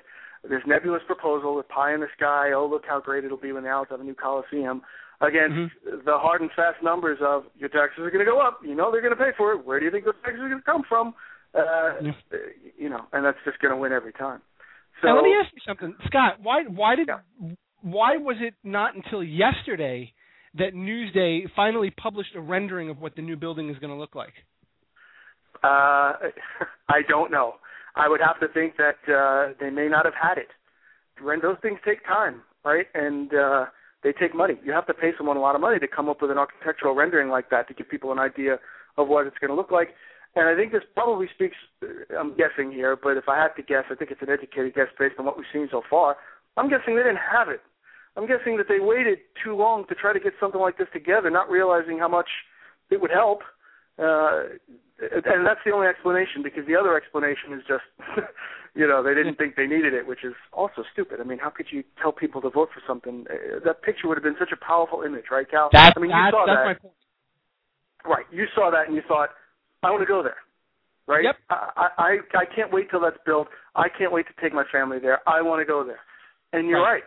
this nebulous proposal with pie in the sky. Oh, look how great it'll be when the Owls have a new coliseum against mm-hmm. the hard and fast numbers of your taxes are going to go up. You know they're going to pay for it. Where do you think those taxes are going to come from? Uh, yeah. You know, and that's just going to win every time. So now let me ask you something, Scott. Why why did yeah. why was it not until yesterday that Newsday finally published a rendering of what the new building is going to look like? Uh, I don't know. I would have to think that uh, they may not have had it. When those things take time, right? And uh, they take money. You have to pay someone a lot of money to come up with an architectural rendering like that to give people an idea of what it's going to look like. And I think this probably speaks. I'm guessing here, but if I had to guess, I think it's an educated guess based on what we've seen so far. I'm guessing they didn't have it. I'm guessing that they waited too long to try to get something like this together, not realizing how much it would help. Uh, and that's the only explanation because the other explanation is just you know they didn't think they needed it, which is also stupid. I mean, how could you tell people to vote for something? Uh, that picture would have been such a powerful image, right, Cal? That, I mean, you that, saw that's that. My point. Right, you saw that and you thought, I want to go there. Right? Yep. I, I I can't wait till that's built. I can't wait to take my family there. I want to go there. And you're right. right.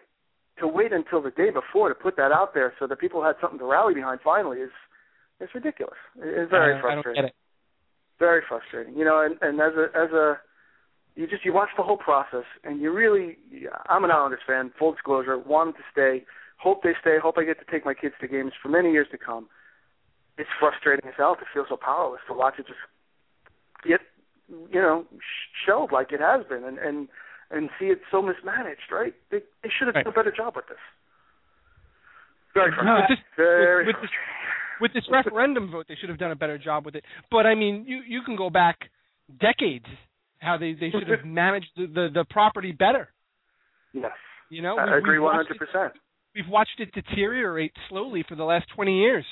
To wait until the day before to put that out there so that people had something to rally behind finally is it's ridiculous. It's very I, frustrating. I don't get it. Very frustrating. You know, and and as a as a you just you watch the whole process and you really I'm an Islanders fan, full disclosure, wanted to stay, hope they stay, hope I get to take my kids to games for many years to come. It's frustrating as hell to feel so powerless to watch it just get you know shelled like it has been and and and see it so mismanaged, right? They they should have right. done a better job with this. Very frustrating. No, this, Very with, with this, with this referendum vote, they should have done a better job with it. But I mean, you you can go back decades how they they should have managed the, the the property better. Yes. You know, I agree one hundred percent. We've watched it deteriorate slowly for the last twenty years.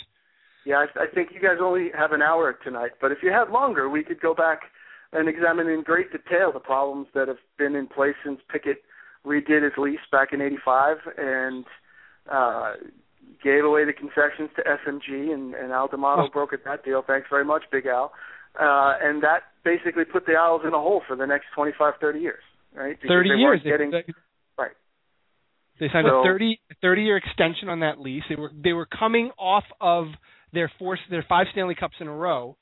Yeah, I, I think you guys only have an hour tonight, but if you had longer, we could go back and examine in great detail the problems that have been in place since Pickett redid his lease back in '85, and uh, gave away the concessions to SMG, and, and Al D'Amato Oh. brokered that deal. Thanks very much, Big Al. Uh, and that basically put the Owls in a hole for the next 25, 30 years, right? Because Thirty years. Getting, they, right. they signed So- a 30, 30 year extension on that lease. They were they were coming off of their four their five Stanley Cups in a row.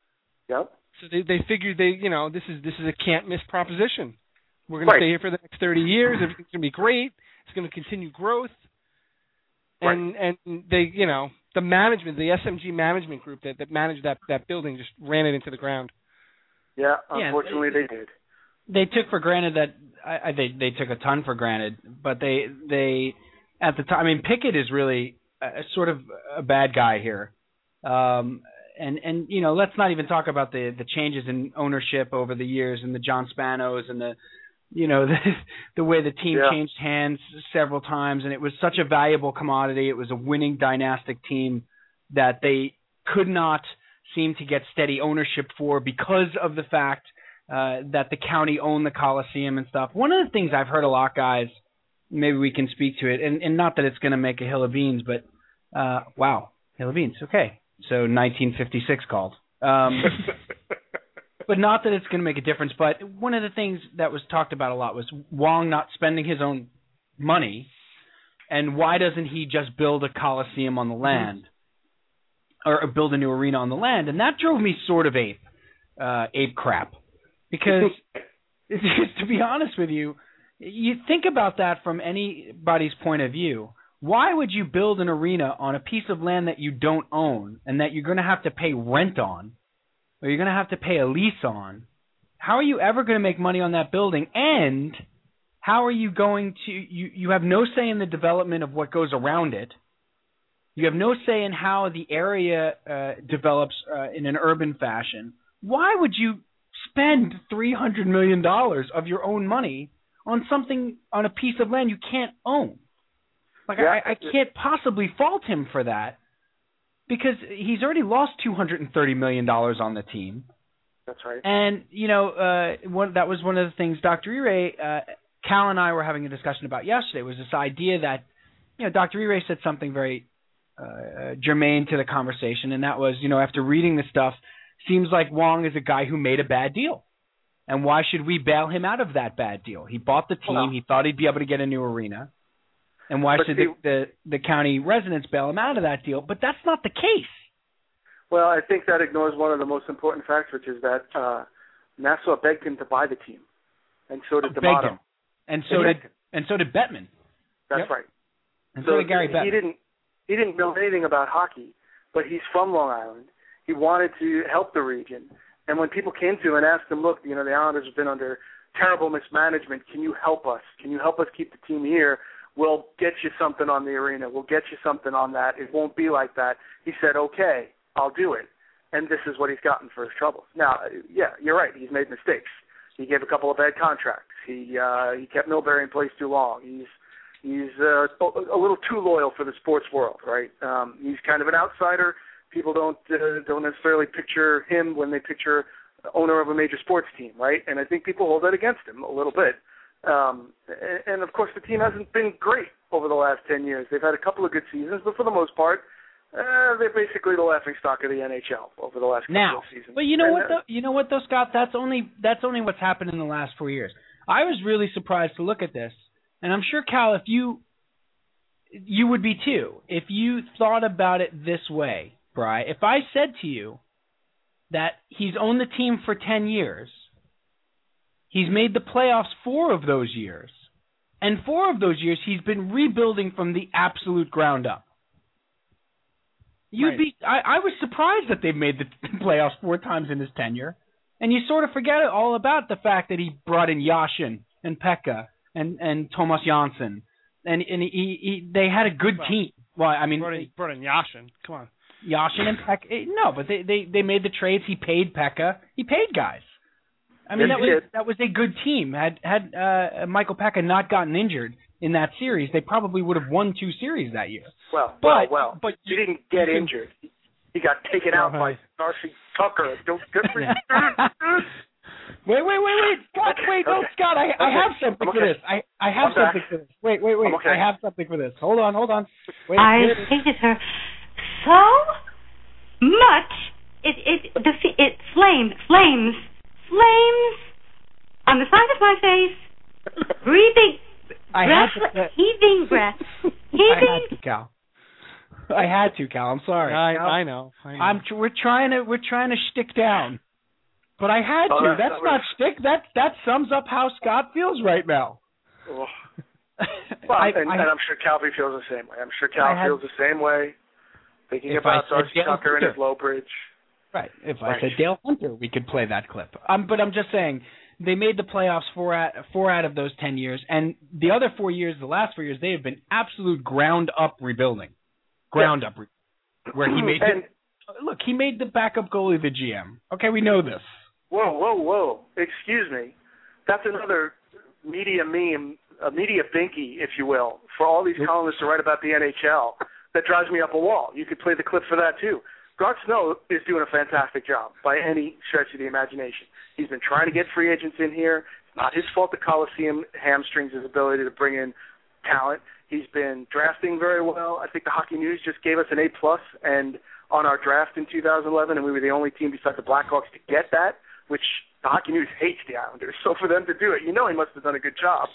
Yep. So they they figured they you know this is this is a can't miss proposition. We're going to stay here for the next 30 years. Everything's going to be great. It's going to continue growth. And and they you know the management the SMG management group that that managed that that building just ran it into the ground. Yeah. Yeah, Unfortunately, they did. they took for granted that I, I they they took a ton for granted, but they they at the time. I mean, Pickett is really a, a sort of a bad guy here, um, and and you know let's not even talk about the the changes in ownership over the years and the John Spanos and the you know the the way the team Yeah. changed hands several times, and it was such a valuable commodity. It was a winning dynastic team that they could not seem to get steady ownership for because of the fact uh, that the county owned the Coliseum and stuff. One of the things I've heard a lot, guys, maybe we can speak to it, and, and not that it's going to make a hill of beans, but uh, wow, hill of beans. Okay, so 1956 called. Um, but not that it's going to make a difference. But one of the things that was talked about a lot was Wang not spending his own money, and why doesn't he just build a coliseum on the land, or build a new arena on the land? And that drove me sort of ape, uh, ape crap, because to be honest with you, you think about that from anybody's point of view. Why would you build an arena on a piece of land that you don't own and that you're going to have to pay rent on? or you're going to have to pay a lease on, how are you ever going to make money on that building? And how are you going to you you have no say in the development of what goes around it. You have no say in how the area uh, develops uh, in an urban fashion. Why would you spend three hundred million dollars of your own money on something on a piece of land you can't own? Like Yeah. I, I can't possibly fault him for that because he's already lost two hundred and thirty million dollars on the team. That's right. And you know, uh, one that was one of the things Dr. Ire, uh, Cal and I were having a discussion about yesterday was this idea that you know Dr. Ire said something very uh, germane to the conversation, and that was you know after reading the stuff, seems like Wang is a guy who made a bad deal, and why should we bail him out of that bad deal? He bought the team, Well- he thought he'd be able to get a new arena. And why But should the, the the county residents bail him out of that deal? But that's not the case. Well, I think that ignores one of the most important facts, which is that uh, Nassau begged him to buy the team, and so did Begged D'Amato. And so did and so did Bettman. That's Yep. right. And so, did Gary he Bettman. didn't he didn't know anything about hockey, but he's from Long Island. He wanted to help the region. And when people came to him and asked him, look, you know, the Islanders have been under terrible mismanagement. Can you help us? Can you help us keep the team here? We'll get you something on the arena. We'll get you something on that. It won't be like that. He said, okay, I'll do it. And this is what he's gotten for his troubles. Now, yeah, you're right. He's made mistakes. He gave a couple of bad contracts. He uh, he kept Milbury in place too long. He's he's uh, a little too loyal for the sports world, right? Um, he's kind of an outsider. People don't uh, don't necessarily picture him when they picture owner of a major sports team, right? And I think people hold that against him a little bit. Um, and, and of course, the team hasn't been great over the last ten years. They've had a couple of good seasons, but for the most part, uh, they're basically the laughing stock of the NHL over the last couple now. of seasons. But you know And, what? Though, you know what, though, Scott? That's only that's only what's happened in the last four years. I was really surprised to look at this, and I'm sure Cal, if you you would be too, if you thought about it this way, Bry. If I said to you that he's owned the team for ten years, he's made the playoffs four of those years, and four of those years he's been rebuilding from the absolute ground up. You'd Right. be. I, I was surprised that they've made the playoffs four times in his tenure, and you sort of forget all about the fact that he brought in Yashin and Peca and and Thomas Janssen, and and he, he they had a good Well, team. Well, I mean, brought in, brought in Yashin. Come on. Yashin and Peca. No, but they they they made the trades. He paid Peca. He paid guys. I mean, that was that was a good team. Had had uh, Michael Peca not gotten injured in that series, they probably would have won two series that year. well, But- well, well. but he didn't get you can- injured. He got taken out by Right. Darcy Tucker. Don't get me. Wait, wait, wait, wait, Scott, wait, no, Okay. Scott, I, I have something I'm for this. I, I have I'm back. something for this. Wait, wait, wait, I'm okay. I have something for this. Hold on, hold on. Wait, I here it is. hated her so much. It it the f- it flamed, flames, flames on the side of my face, breathing, I had breath, to, heaving breath, I had to, Cal. I had to, Cal. I'm sorry. I, Cal, I know. I know. I'm. We're trying to. We're trying to stick down. But I had Oh, to. that- That's that not was- stick. That that sums up how Scott feels right now. Ugh. Well, I, and, I, and I'm sure Calvi feels the same way. I'm sure Cal had- feels the same way. Thinking If I about said Darcy Dale Tucker and his low bridge. Right. If I said Dale Hunter, we could play that clip. Um, but I'm just saying they made the playoffs four out four out of those ten years, and the other four years, the last four years, they have been absolute ground up rebuilding, ground up, re- where he made. And look, he made the backup goalie the GM. Okay, we know this. whoa, whoa, whoa! Excuse me. That's another media meme, a media binky, if you will, for all these columnists to write about the NHL. That drives me up a wall. You could play the clip for that too. Garth Snow is doing a fantastic job by any stretch of the imagination. He's been trying to get free agents in here. It's not his fault the Coliseum hamstrings his ability to bring in talent. He's been drafting very well. I think the Hockey News just gave us an A plus and on our draft in 2011, and we were the only team besides the Blackhawks to get that, which the Hockey News hates the Islanders. So for them to do it, you know he must have done a good job.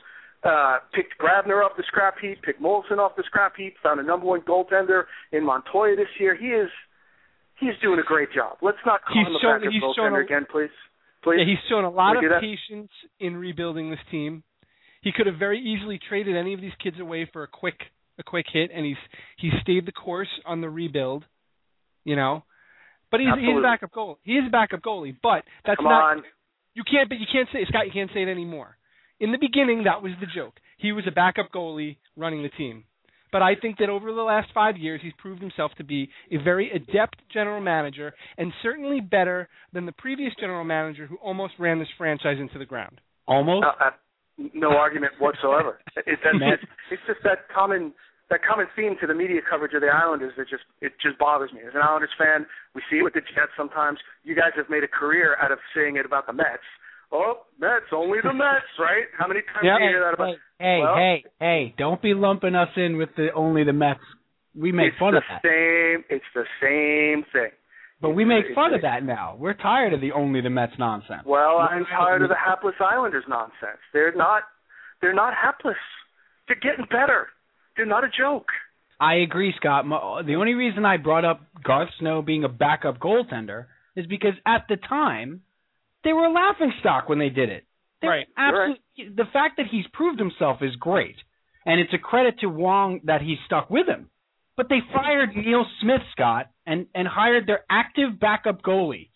Uh, picked Grabner off the scrap heap, picked Moulson off the scrap heap, found a number one goaltender in Montoya this year. He is he's doing a great job. Let's not call He's him a backup he's goaltender again, please. Please. Yeah, he's shown a lot of we do that? patience in rebuilding this team. He could have very easily traded any of these kids away for a quick a quick hit, and he's he's stayed the course on the rebuild. You know, but he's he's a backup goalie. He is a backup goalie, but that's Come not on. you can't but you can't say Scott. You can't say it anymore. In the beginning, that was the joke. He was a backup goalie running the team. But I think that over the last five years, he's proved himself to be a very adept general manager, and certainly better than the previous general manager who almost ran this franchise into the ground. Almost. Uh, uh, no argument whatsoever. It, that's, it's, it's just that common that common theme to the media coverage of the Islanders that just it just bothers me. As an Islanders fan, we see it with the Jets sometimes. You guys have made a career out of saying it about the Mets. Oh, Mets, only the Mets, right? How many times Yeah. do you hear that about? Hey, Well- hey, hey! Don't be lumping us in with the only the Mets. We make fun of that, same. It's the same thing. but we make fun of that now. We're tired of the only the Mets nonsense. Well, I'm tired of the hapless Islanders nonsense. They're not. They're not hapless. They're getting better. They're not a joke. I agree, Scott. The only reason I brought up Garth Snow being a backup goaltender is because at the time they were a laughing stock when they did it. They were Right. Absolutely. The fact that he's proved himself is great, and it's a credit to Wang that he's stuck with him. But they fired Neil Smith, Scott, and and hired their active backup goalie.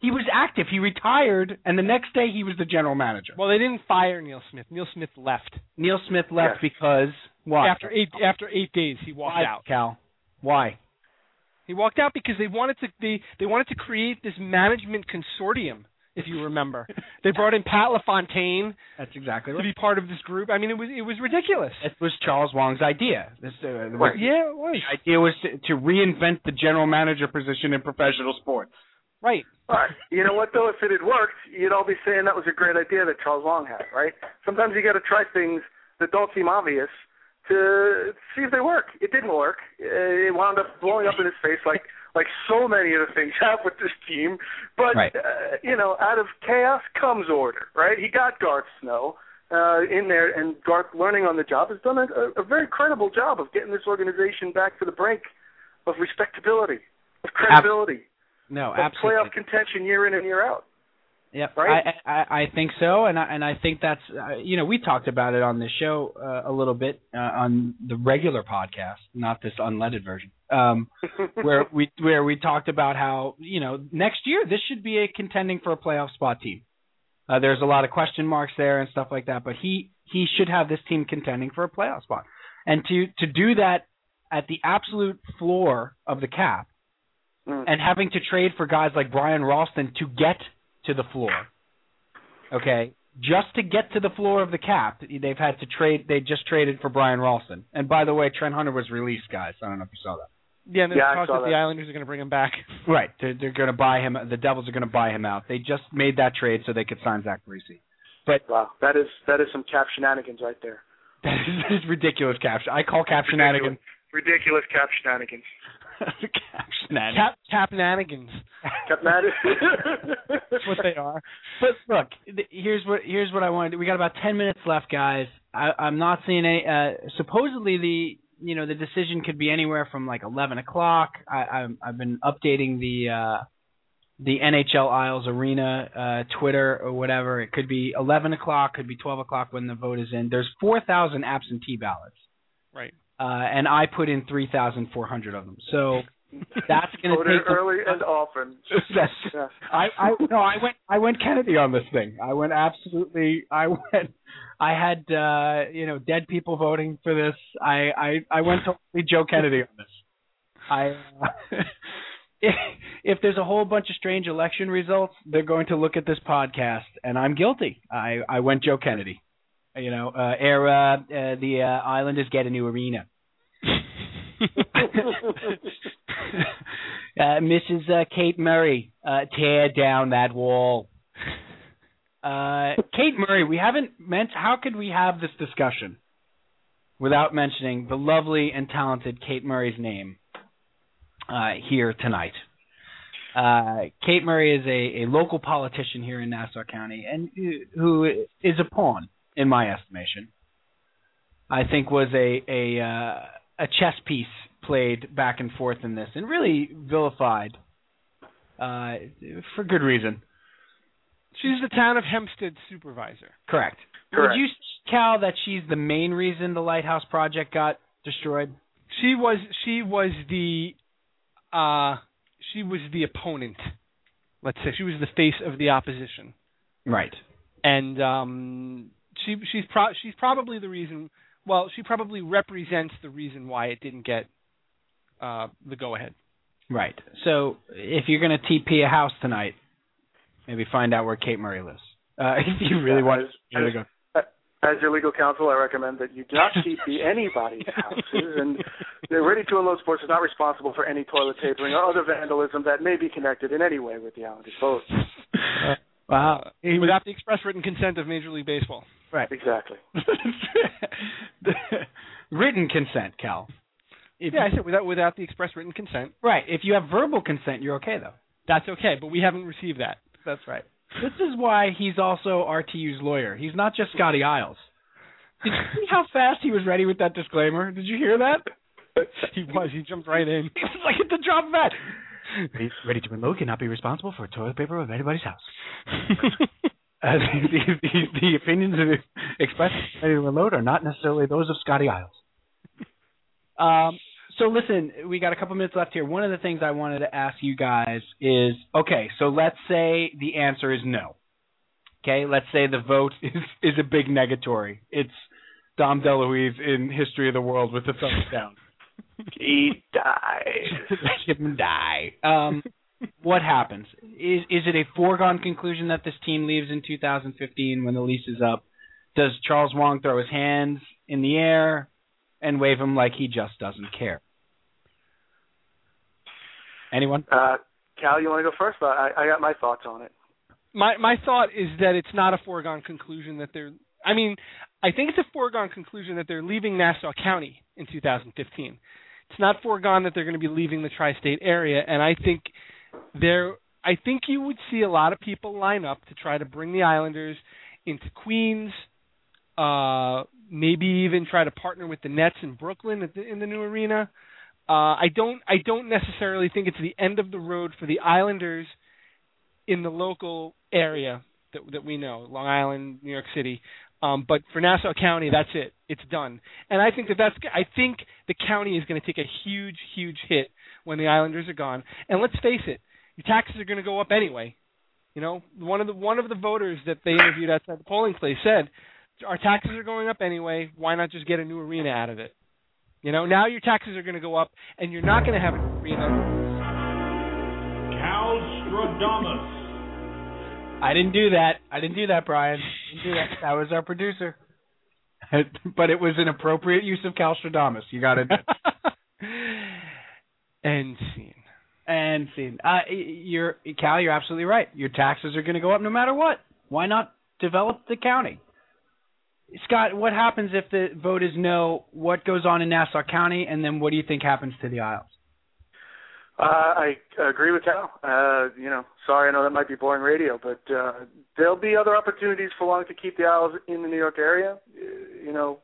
He was active. He retired, and the next day he was the general manager. Well, they didn't fire Neil Smith. Neil Smith left Neil Smith left Yes. because why? after eight after eight days. He walked Why, out. Cal. Why? He walked out because they wanted to they they wanted to create this management consortium. If you remember, they brought in Pat LaFontaine That's exactly right. to be part of this group. I mean, it was it was ridiculous. It was Charles Wang's idea. This, uh, Right. Yeah, it was The idea was to, to reinvent the general manager position in professional sports. right. All right. You know what though? If it had worked, you'd all be saying that was a great idea that Charles Wang had, right? Sometimes you got to try things that don't seem obvious to see if they work. It didn't work. Uh, It wound up blowing up in his face like like so many of the things have with this team. But Right. uh, you know, out of chaos comes order, right? He got Garth Snow uh, in there, and Garth, learning on the job, has done a, a, very credible job of getting this organization back to the brink of respectability, of credibility, No, of absolutely. playoff contention year in and year out. Yep, Right? I, I I think so, and I and I think that's uh, you know we talked about it on the show uh, a little bit uh, on the regular podcast, not this unleaded version, um, where we where we talked about how you know next year this should be a contending for a playoff spot team. Uh, there's a lot of question marks there and stuff like that, but he he should have this team contending for a playoff spot, and to to do that at the absolute floor of the cap, Mm. and having to trade for guys like Brian Rolston to get to the floor. Okay, just to get to the floor of the cap, they've had to trade. They just traded for Brian Rolston. And by the way, Trent Hunter was released, guys. I don't know if you saw that. Yeah, and there's Yeah, talk saw that the. Islanders are going to bring him back. Right. They're, they're going to buy him. The Devils are going to buy him out. They just made that trade so they could sign Zach Parise. But Wow, that is that is some cap shenanigans right there. That is, that is ridiculous caption. I call cap shenanigans. Ridiculous cap shenanigans. Cap shenanigans. Cap Capnanigans. Cap shenanigans. That's what they are. But look, th- here's what here's what I wanted. We got about ten minutes left, guys. I, I'm not seeing any. Uh, supposedly the you know the decision could be anywhere from like eleven o'clock. I, I'm, I've been updating the uh, the NHL Isles Arena uh, Twitter or whatever. It could be eleven o'clock, could be twelve o'clock when the vote is in. There's four thousand absentee ballots, Right. Uh, and I put in three thousand four hundred of them. So that's going to Voted take early and often. That's, Yeah. I, I no, I went I went Kennedy on this thing. I went absolutely I went I had uh you know dead people voting for this. I I I went totally Joe Kennedy on this. I uh, if, if there's a whole bunch of strange election results, they're going to look at this podcast and I'm guilty. I I went Joe Kennedy. You know, uh air uh, uh the uh, Islanders get a new arena. uh, Mrs. Uh, Kate Murray, uh, tear down that wall. Uh, Kate Murray, we haven't meant. How could we have this discussion without mentioning the lovely and talented Kate Murray's name uh, here tonight? Uh, Kate Murray is a, a local politician here in Nassau County, and who is a pawn, in my estimation. I think was a a uh, a chess piece played back and forth in this, and really vilified uh, for good reason. She's the town of Hempstead supervisor. Correct. Correct. Would you, Cal, that she's the main reason the lighthouse project got destroyed? She was she was the uh she was the opponent. Let's say she was the face of the opposition. Right. and um she she's pro- she's probably the reason well she probably represents the reason why it didn't get uh the go ahead Right. So if you're going to TP a house tonight, maybe find out where Kate Murray lives. Uh, if you really Yeah, want as- to as- go. As your legal counsel, I recommend that you do not TP anybody's houses, and the Ready to Unload Sports is not responsible for any toilet tapering or other vandalism that may be connected in any way with the Islanders vote. Wow. Uh, without the express written consent of Major League Baseball. Right. Exactly. Written consent, Cal. If Yeah, I said without without the express written consent. Right. If you have verbal consent, you're okay though. That's okay, but we haven't received that. That's right. This is why he's also RTU's lawyer. He's not just Scotty Isles. Did you see how fast he was ready with that disclaimer? Did you hear that? He was. He jumped right in. He was like at the drop of a hat. Ready, ready to unload cannot be responsible for toilet paper of anybody's house. Uh, the, the, the, the opinions expressed ready to unload are not necessarily those of Scotty Isles. Um, so listen, we got a couple minutes left here. One of the things I wanted to ask you guys is, okay, so let's say the answer is no. Okay, let's say the vote is is a big negatory. It's Dom DeLuise in History of the World with the thumbs down. He died. Let him die. Um, what happens? Is is it a foregone conclusion that this team leaves in 2015 when the lease is up? Does Charles Wang throw his hands in the air and wave them like he just doesn't care? Anyone? Uh, Cal, you want to go first? I, I got my thoughts on it. my my thought is that it's not a foregone conclusion that they're I mean, I think it's a foregone conclusion that they're leaving Nassau County in 2015. It's not foregone that they're going to be leaving the tri-state area and I think there I think you would see a lot of people line up to try to bring the Islanders into Queens uh maybe even try to partner with the Nets in Brooklyn the, in the new arena. Uh I don't I don't necessarily think it's the end of the road for the Islanders in the local area that that we know, Long Island, New York City. Um, but for Nassau County, that's it. It's done. And I think that that's. I think the county is going to take a huge, huge hit when the Islanders are gone. And let's face it, your taxes are going to go up anyway. You know, one of the one of the voters that they interviewed outside the polling place said, "Our taxes are going up anyway. Why not just get a new arena out of it?" You know, now your taxes are going to go up, and you're not going to have an arena. Cal Stradamus. I didn't do that. I didn't do that, Brian. I didn't do that. That was our producer. but it was an appropriate use of Cal Stradamus. You got it. End scene. And scene. Uh, y- you're Cal. You're absolutely right. Your taxes are going to go up no matter what. Why not develop the county? Scott, what happens if the vote is no? What goes on in Nassau County, and then what do you think happens to the Isles? Uh, I agree with Cal. Uh, you know, sorry, I know that might be boring radio, but uh, there'll be other opportunities for Wang to keep the Isles in the New York area. Uh, You know,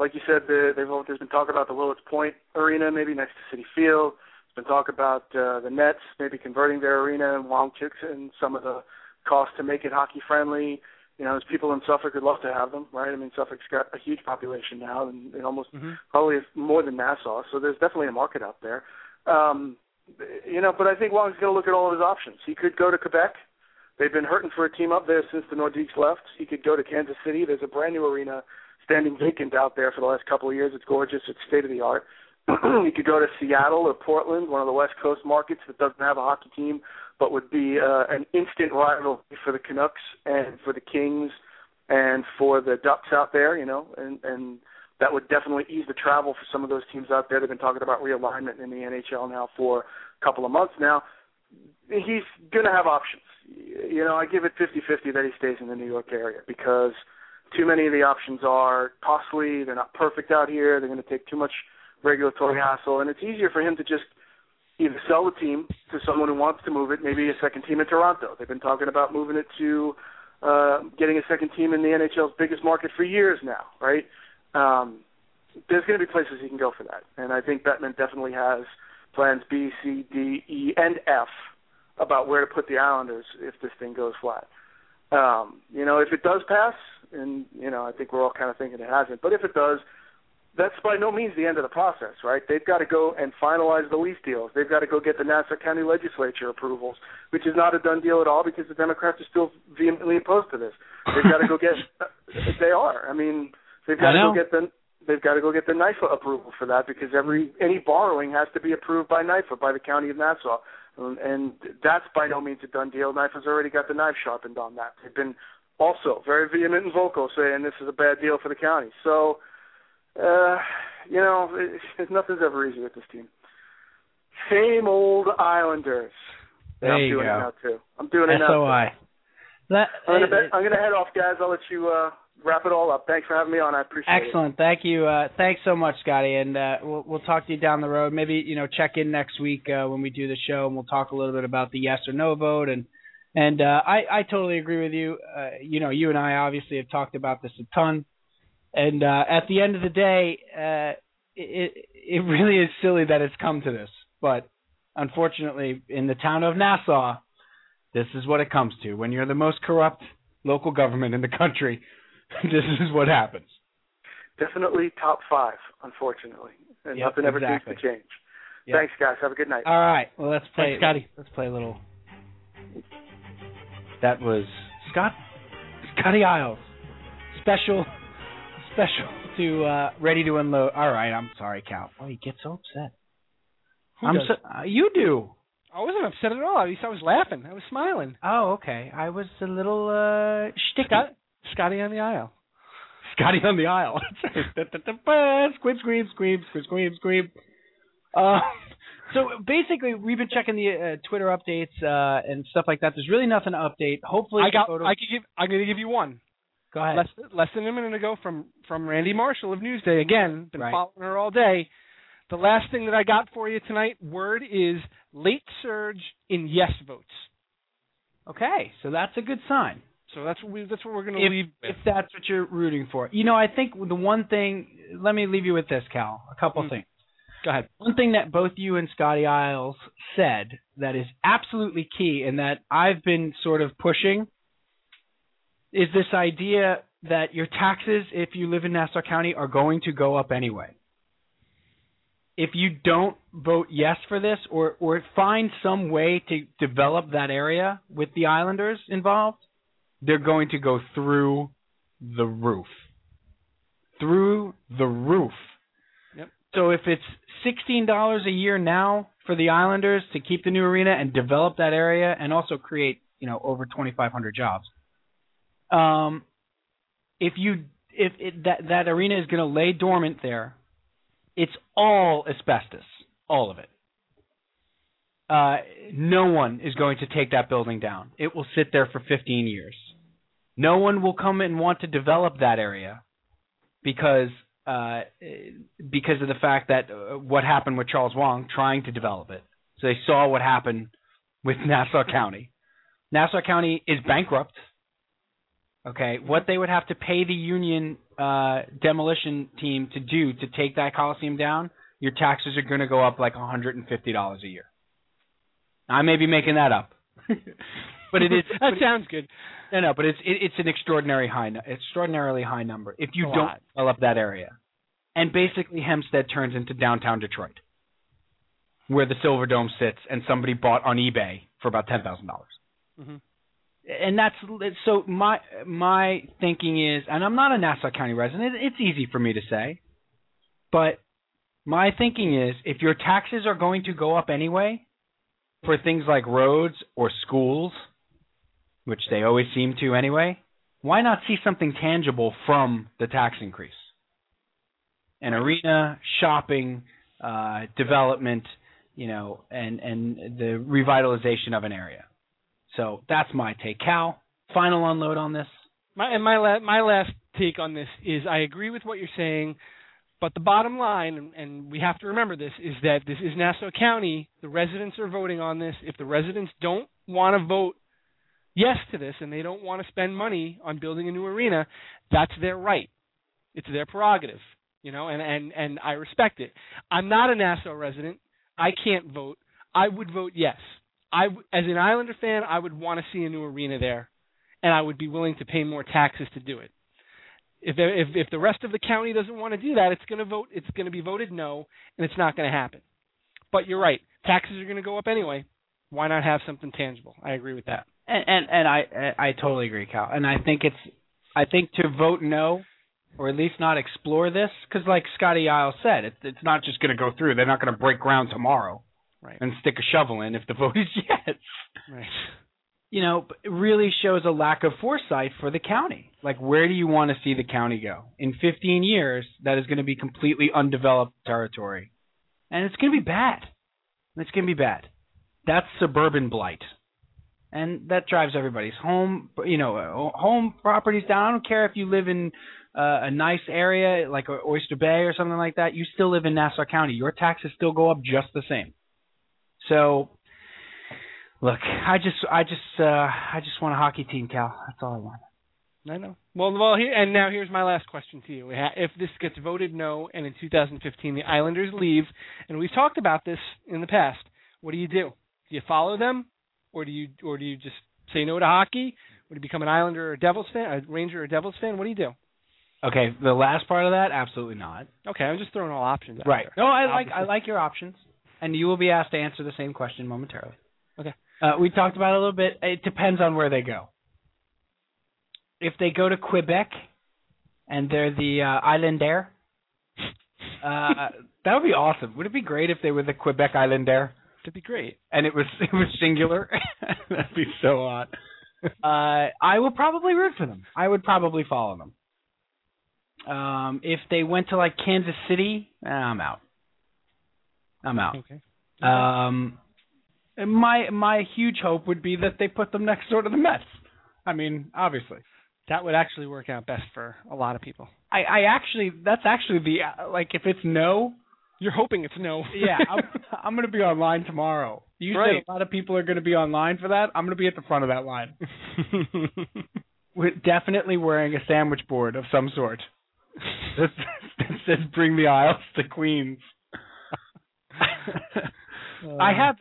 like you said, the, they've, there's been talk about the Willets Point Arena, maybe next to Citi Field. There's been talk about uh, the Nets maybe converting their arena and Wongchicks and some of the costs to make it hockey friendly. You know, there's people in Suffolk who'd love to have them, right? I mean, Suffolk's got a huge population now, and, and almost Mm-hmm. probably more than Nassau. So there's definitely a market out there. Um, you know, but I think Wang's going to look at all of his options. He could go to Quebec. They've been hurting for a team up there since the Nordiques left. He could go to Kansas City. There's a brand new arena standing vacant out there for the last couple of years. It's gorgeous. It's state of the art. he could go to Seattle or Portland, one of the West Coast markets that doesn't have a hockey team, but would be uh, an instant rival for the Canucks and for the Kings and for the Ducks out there. You know, and and that would definitely ease the travel for some of those teams out there. They've been talking about realignment in the NHL now for a couple of months now. He's going to have options. You know, I give it 50-50 that he stays in the New York area because too many of the options are costly. They're not perfect out here. They're going to take too much regulatory hassle, and it's easier for him to just either sell the team to someone who wants to move it, maybe a second team in Toronto. They've been talking about moving it to uh, getting a second team in the NHL's biggest market for years now, right? Um, there's going to be places he can go for that, and I think Bettman definitely has plans B, C, D, E, and F about where to put the Islanders if this thing goes flat. Um, you know, if it does pass, and you know, I think we're all kind of thinking it hasn't, but if it does, that's by no means the end of the process, right? They've got to go and finalize the lease deals. They've got to go get the Nassau County Legislature approvals, which is not a done deal at all because the Democrats are still vehemently opposed to this. They've got to go get. they are. I mean, they've got to go get the. They've got to go get the NIFA approval for that because every any borrowing has to be approved by NIFA by the county of Nassau, and, and that's by no means a done deal. NIFA's already got the knife sharpened on that. They've been also very vehement and vocal saying this is a bad deal for the county. So uh, you know, it, nothing's ever easy with this team. Same old Islanders. There I'm you doing go. it now too. I'm doing it now. SOI. That, I'm gonna, I'm gonna head off, guys. I'll let you uh, wrap it all up. Thanks for having me on. I appreciate it. Excellent. Thank you. Uh, thanks so much, Scotty. And uh, we'll we'll talk to you down the road. Maybe you know check in next week uh, when we do the show, and we'll talk a little bit about the yes or no vote. And and uh, I I totally agree with you. Uh, you know, you and I obviously have talked about this a ton. And uh, at the end of the day, uh, it it really is silly that it's come to this. But unfortunately, in the town of Nassau, this is what it comes to. When you're the most corrupt local government in the country, this is what happens. Definitely top five, unfortunately, and Yep, nothing ever exactly. seems to change. Yep. Thanks, guys. Have a good night. All right. Well, let's play. Thanks, Scotty. Let's play a little. That was Scott, Scotty Isles, special, special to uh, ready to unload. All right. I'm sorry, Cal. Oh, you get so upset. Who I'm does? so, uh, you do. I wasn't upset at all. At least I was laughing. I was smiling. Oh, okay. I was a little uh, shticky. Scott, Scotty on the aisle. Scotty on the aisle. squib, scream, scream, scream, scream, scream. Uh, so basically, we've been checking the uh, Twitter updates uh, and stuff like that. There's really nothing to update. Hopefully, I got. photo- I could give. I'm going to give you one. go ahead. Less, less than a minute ago from from Randi Marshall of Newsday. Again, been Right. following her all day. The last thing that I got for you tonight, word is late surge in yes votes. Okay, so that's a good sign. So that's what we, that's what we're going to leave. With. if that's what you're rooting for, you know, I think the one thing. Let me leave you with this, Cal. A couple Mm. things. Go ahead. One thing that both you and Scotty Isles said that is absolutely key, and that I've been sort of pushing, is this idea that your taxes, if you live in Nassau County, are going to go up anyway. If you don't vote yes for this, or or find some way to develop that area with the Islanders involved, they're going to go through the roof. Through the roof. So if it's sixteen dollars a year now for the Islanders to keep the new arena and develop that area and also create, you know, over twenty five hundred jobs. Um, if you if it, that that arena is going to lay dormant there, it's all asbestos, all of it. uh, no one is going to take that building down. It will sit there for 15 years. No one will come and want to develop that area because uh, because of the fact that uh, what happened with Charles Wang trying to develop it. So they saw what happened with Nassau County. Nassau County is bankrupt. Okay, what they would have to pay the union uh, demolition team to do to take that coliseum down, your taxes are going to go up like $150 a year. I may be making that up, but it is. that sounds good. no, no, but it's it, it's an extraordinary high, extraordinarily high number if you don't lot. develop that area. And basically, Hempstead turns into downtown Detroit, where the Silverdome sits, and somebody bought on eBay for about ten thousand dollars. Mhm. And that's so. My my thinking is, and I'm not a Nassau County resident. It's easy for me to say, but my thinking is, if your taxes are going to go up anyway, for things like roads or schools, which they always seem to anyway, why not see something tangible from the tax increase? An arena, shopping, uh, development, you know, and and the revitalization of an area. So that's my take. Cal, final unload on this. My and my la- my last take on this is I agree with what you're saying, but the bottom line, and, and we have to remember this, is that this is Nassau County. The residents are voting on this. If the residents don't want to vote yes to this and they don't want to spend money on building a new arena, that's their right. It's their prerogative, you know, and and and I respect it. I'm not a Nassau resident. I can't vote. I would vote yes. I as an Islander fan, I would want to see a new arena there and I would be willing to pay more taxes to do it. If if if the rest of the county doesn't want to do that, it's going to vote. It's going to be voted no, and it's not going to happen. But you're right. Taxes are going to go up anyway. Why not have something tangible? I agree with that. And and, and I I totally agree, Cal. And I think it's I think to vote no, or at least not explore this, because like Scotty Isle said, it's it's not just going to go through. They're not going to break ground tomorrow Right. and stick a shovel in if the vote is yes. Right. you know, it really shows a lack of foresight for the county. Like, where do you want to see the county go? In 15 years, that is going to be completely undeveloped territory. And it's going to be bad. It's going to be bad. That's suburban blight. And that drives everybody's home, you know, home properties down. I don't care if you live in uh, a nice area like Oyster Bay or something like that. You still live in Nassau County. Your taxes still go up just the same. So, look, I just, I just, uh, I just want a hockey team, Cal. That's all I want. I know. Well, well, and now here's my last question to you. If this gets voted no, and in 2015 the Islanders leave, and we've talked about this in the past, what do you do? Do you follow them, or do you, or do you just say no to hockey? Would you become an Islander or a Devils fan, a Ranger or Devils fan? What do you do? Okay, the last part of that, absolutely not. Okay, I'm just throwing all options out Right. there. No, I like, I like your options, and you will be asked to answer the same question momentarily. Okay. Uh, we talked about it a little bit. It depends on where they go. If they go to Quebec, and they're the uh, Islander, uh, that would be awesome. Would it be great if they were the Quebec Islander? That'd be great. and it was it was singular. That'd be so hot. Uh, I will probably root for them. I would probably follow them. Um, if they went to like Kansas City, eh, I'm out. I'm out. Okay. Um, my my huge hope would be that they put them next door to the Mets. I mean, obviously. That would actually work out best for a lot of people. I, I actually that's actually the uh, like if it's no, You're hoping it's no. yeah, I'm, I'm going to be online tomorrow. You Right. said a lot of people are going to be online for that. I'm going to be at the front of that line. We're definitely wearing a sandwich board of some sort that that says "Bring the Isles to Queens." Uh. I have,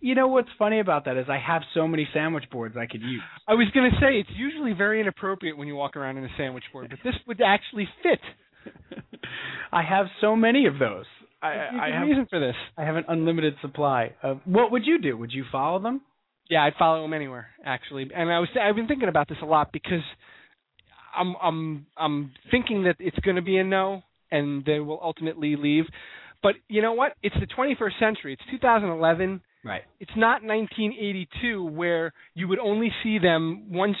you know, what's funny about that is I have so many sandwich boards I could use. I was going to say it's usually very inappropriate when you walk around in a sandwich board, but this would actually fit. I have so many of those. I, I a have, reason for this. I have an unlimited supply of. What would you do? Would you follow them? Yeah, I'd follow them anywhere actually, and I was I've been thinking about this a lot because I'm I'm I'm thinking that it's going to be a no, and they will ultimately leave. But you know what? It's the 21st century. It's 2011. Right. It's not 1982 where you would only see them once,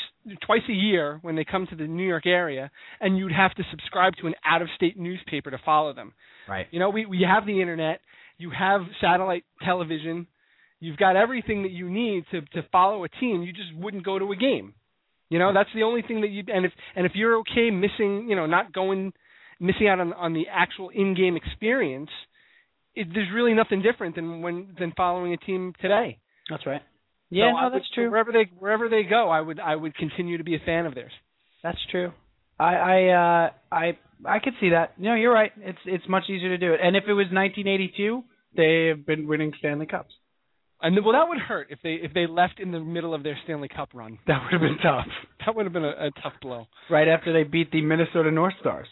twice a year when they come to the New York area, and you'd have to subscribe to an out-of-state newspaper to follow them. Right. You know, we we have the internet, you have satellite television, You've got everything that you need to to follow a team. You just wouldn't go to a game. You know, that's the only thing that you and if and if you're okay missing, you know, not going missing out on on the actual in-game experience, it, there's really nothing different than when than following a team today. That's right. Yeah, So I no, would- that's true. Wherever they wherever they go, I would I would continue to be a fan of theirs. That's true. I I uh I I could see that. No, you're right. It's it's much easier to do it. And if it was 1982, they have been winning Stanley Cups. And well, that would hurt if they if they left in the middle of their Stanley Cup run. That would have been tough. That would have been a, a tough blow. Right after they beat the Minnesota North Stars.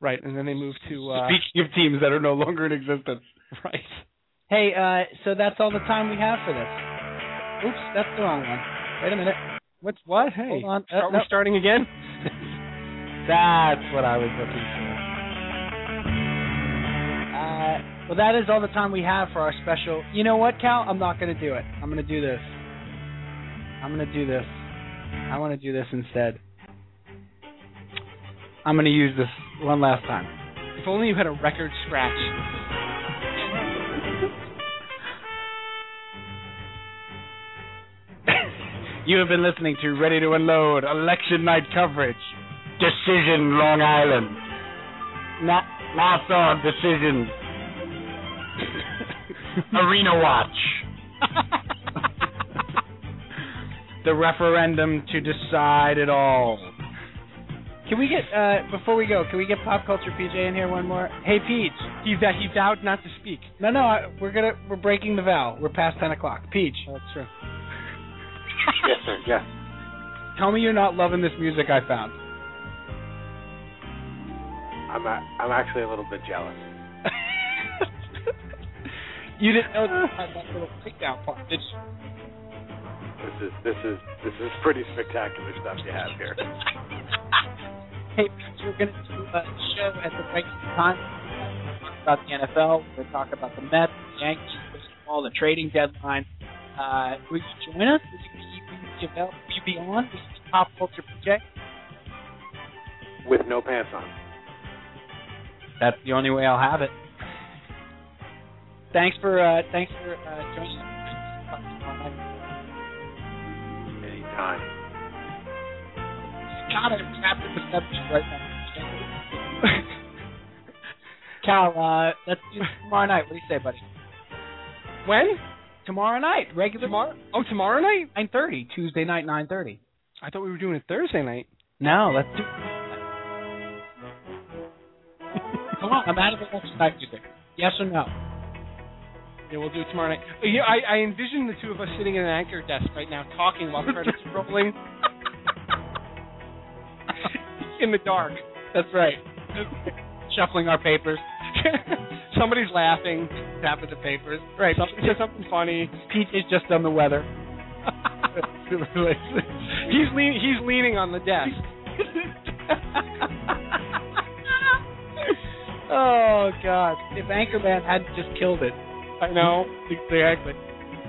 Right, and then they moved to uh, Speaking of teams that are no longer in existence. right. Hey, uh, so that's all the time we have for this. Oops, that's the wrong one. Wait a minute. What's what? Hey, Hold on. Uh, we're no. starting again. That's what I was looking for. Well, that is all the time we have for our special. You know what, Cal? I'm not going to do it. I'm going to do this. I'm going to do this. I want to do this instead. I'm going to use this one last time. If only you had a record scratch. You have been listening to Ready to Unload Election Night coverage. Decision Long Island. Na- Nassau Decision. Arena Watch. the referendum to decide it all. Can we get uh before we go? Can we get pop culture PJ in here one more? Hey Peach. He that he vowed not to speak. No, no, I, we're gonna we're breaking the vow. We're past ten o'clock. Peach. Oh, that's true. Yes, sir. Yes. Tell me you're not loving this music I found. I'm a, I'm actually a little bit jealous. you didn't know that had that little breakdown part, did you? This is this is this is pretty spectacular stuff you have here. Hey, we're going to do a show at the regular time. We're talk about the NFL. We're going to talk about the Mets, the Yankees, baseball, the trading deadline. Uh, will you join us? Will you be, will you be. Will you be on? This be Pop Culture Project. With no pants on. That's the only way I'll have it. Thanks for uh, thanks for uh, joining us. Anytime. God, I'm trapped in the subject right now. Cal, uh, let's do tomorrow night. What do you say, buddy? When? Tomorrow night, regular Tomorrow? Oh, tomorrow night? nine thirty, Tuesday night, nine thirty. I thought we were doing it Thursday night. No, let's do. Come on, I'm out of election night music. Yes or no? Yeah, we'll do it tomorrow night. Uh, Yeah, I, I envision the two of us sitting at an anchor desk right now talking while credits are rolling in the dark. That's right. Shuffling our papers, Somebody's laughing. tapping the papers. Right. Somebody says something funny. Pete is just on the weather. he's lean, he's leaning on the desk. oh God! If Anchorman hadn't just killed it. I know. Exactly.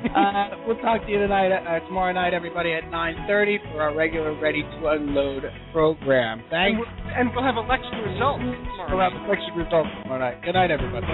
uh, we'll talk to you tonight, uh, tomorrow night, everybody, at 9:30 for our regular Ready to Unload program. And Thanks. we'll, and we'll have election results tomorrow. We'll have election results tomorrow night. Good night, everybody.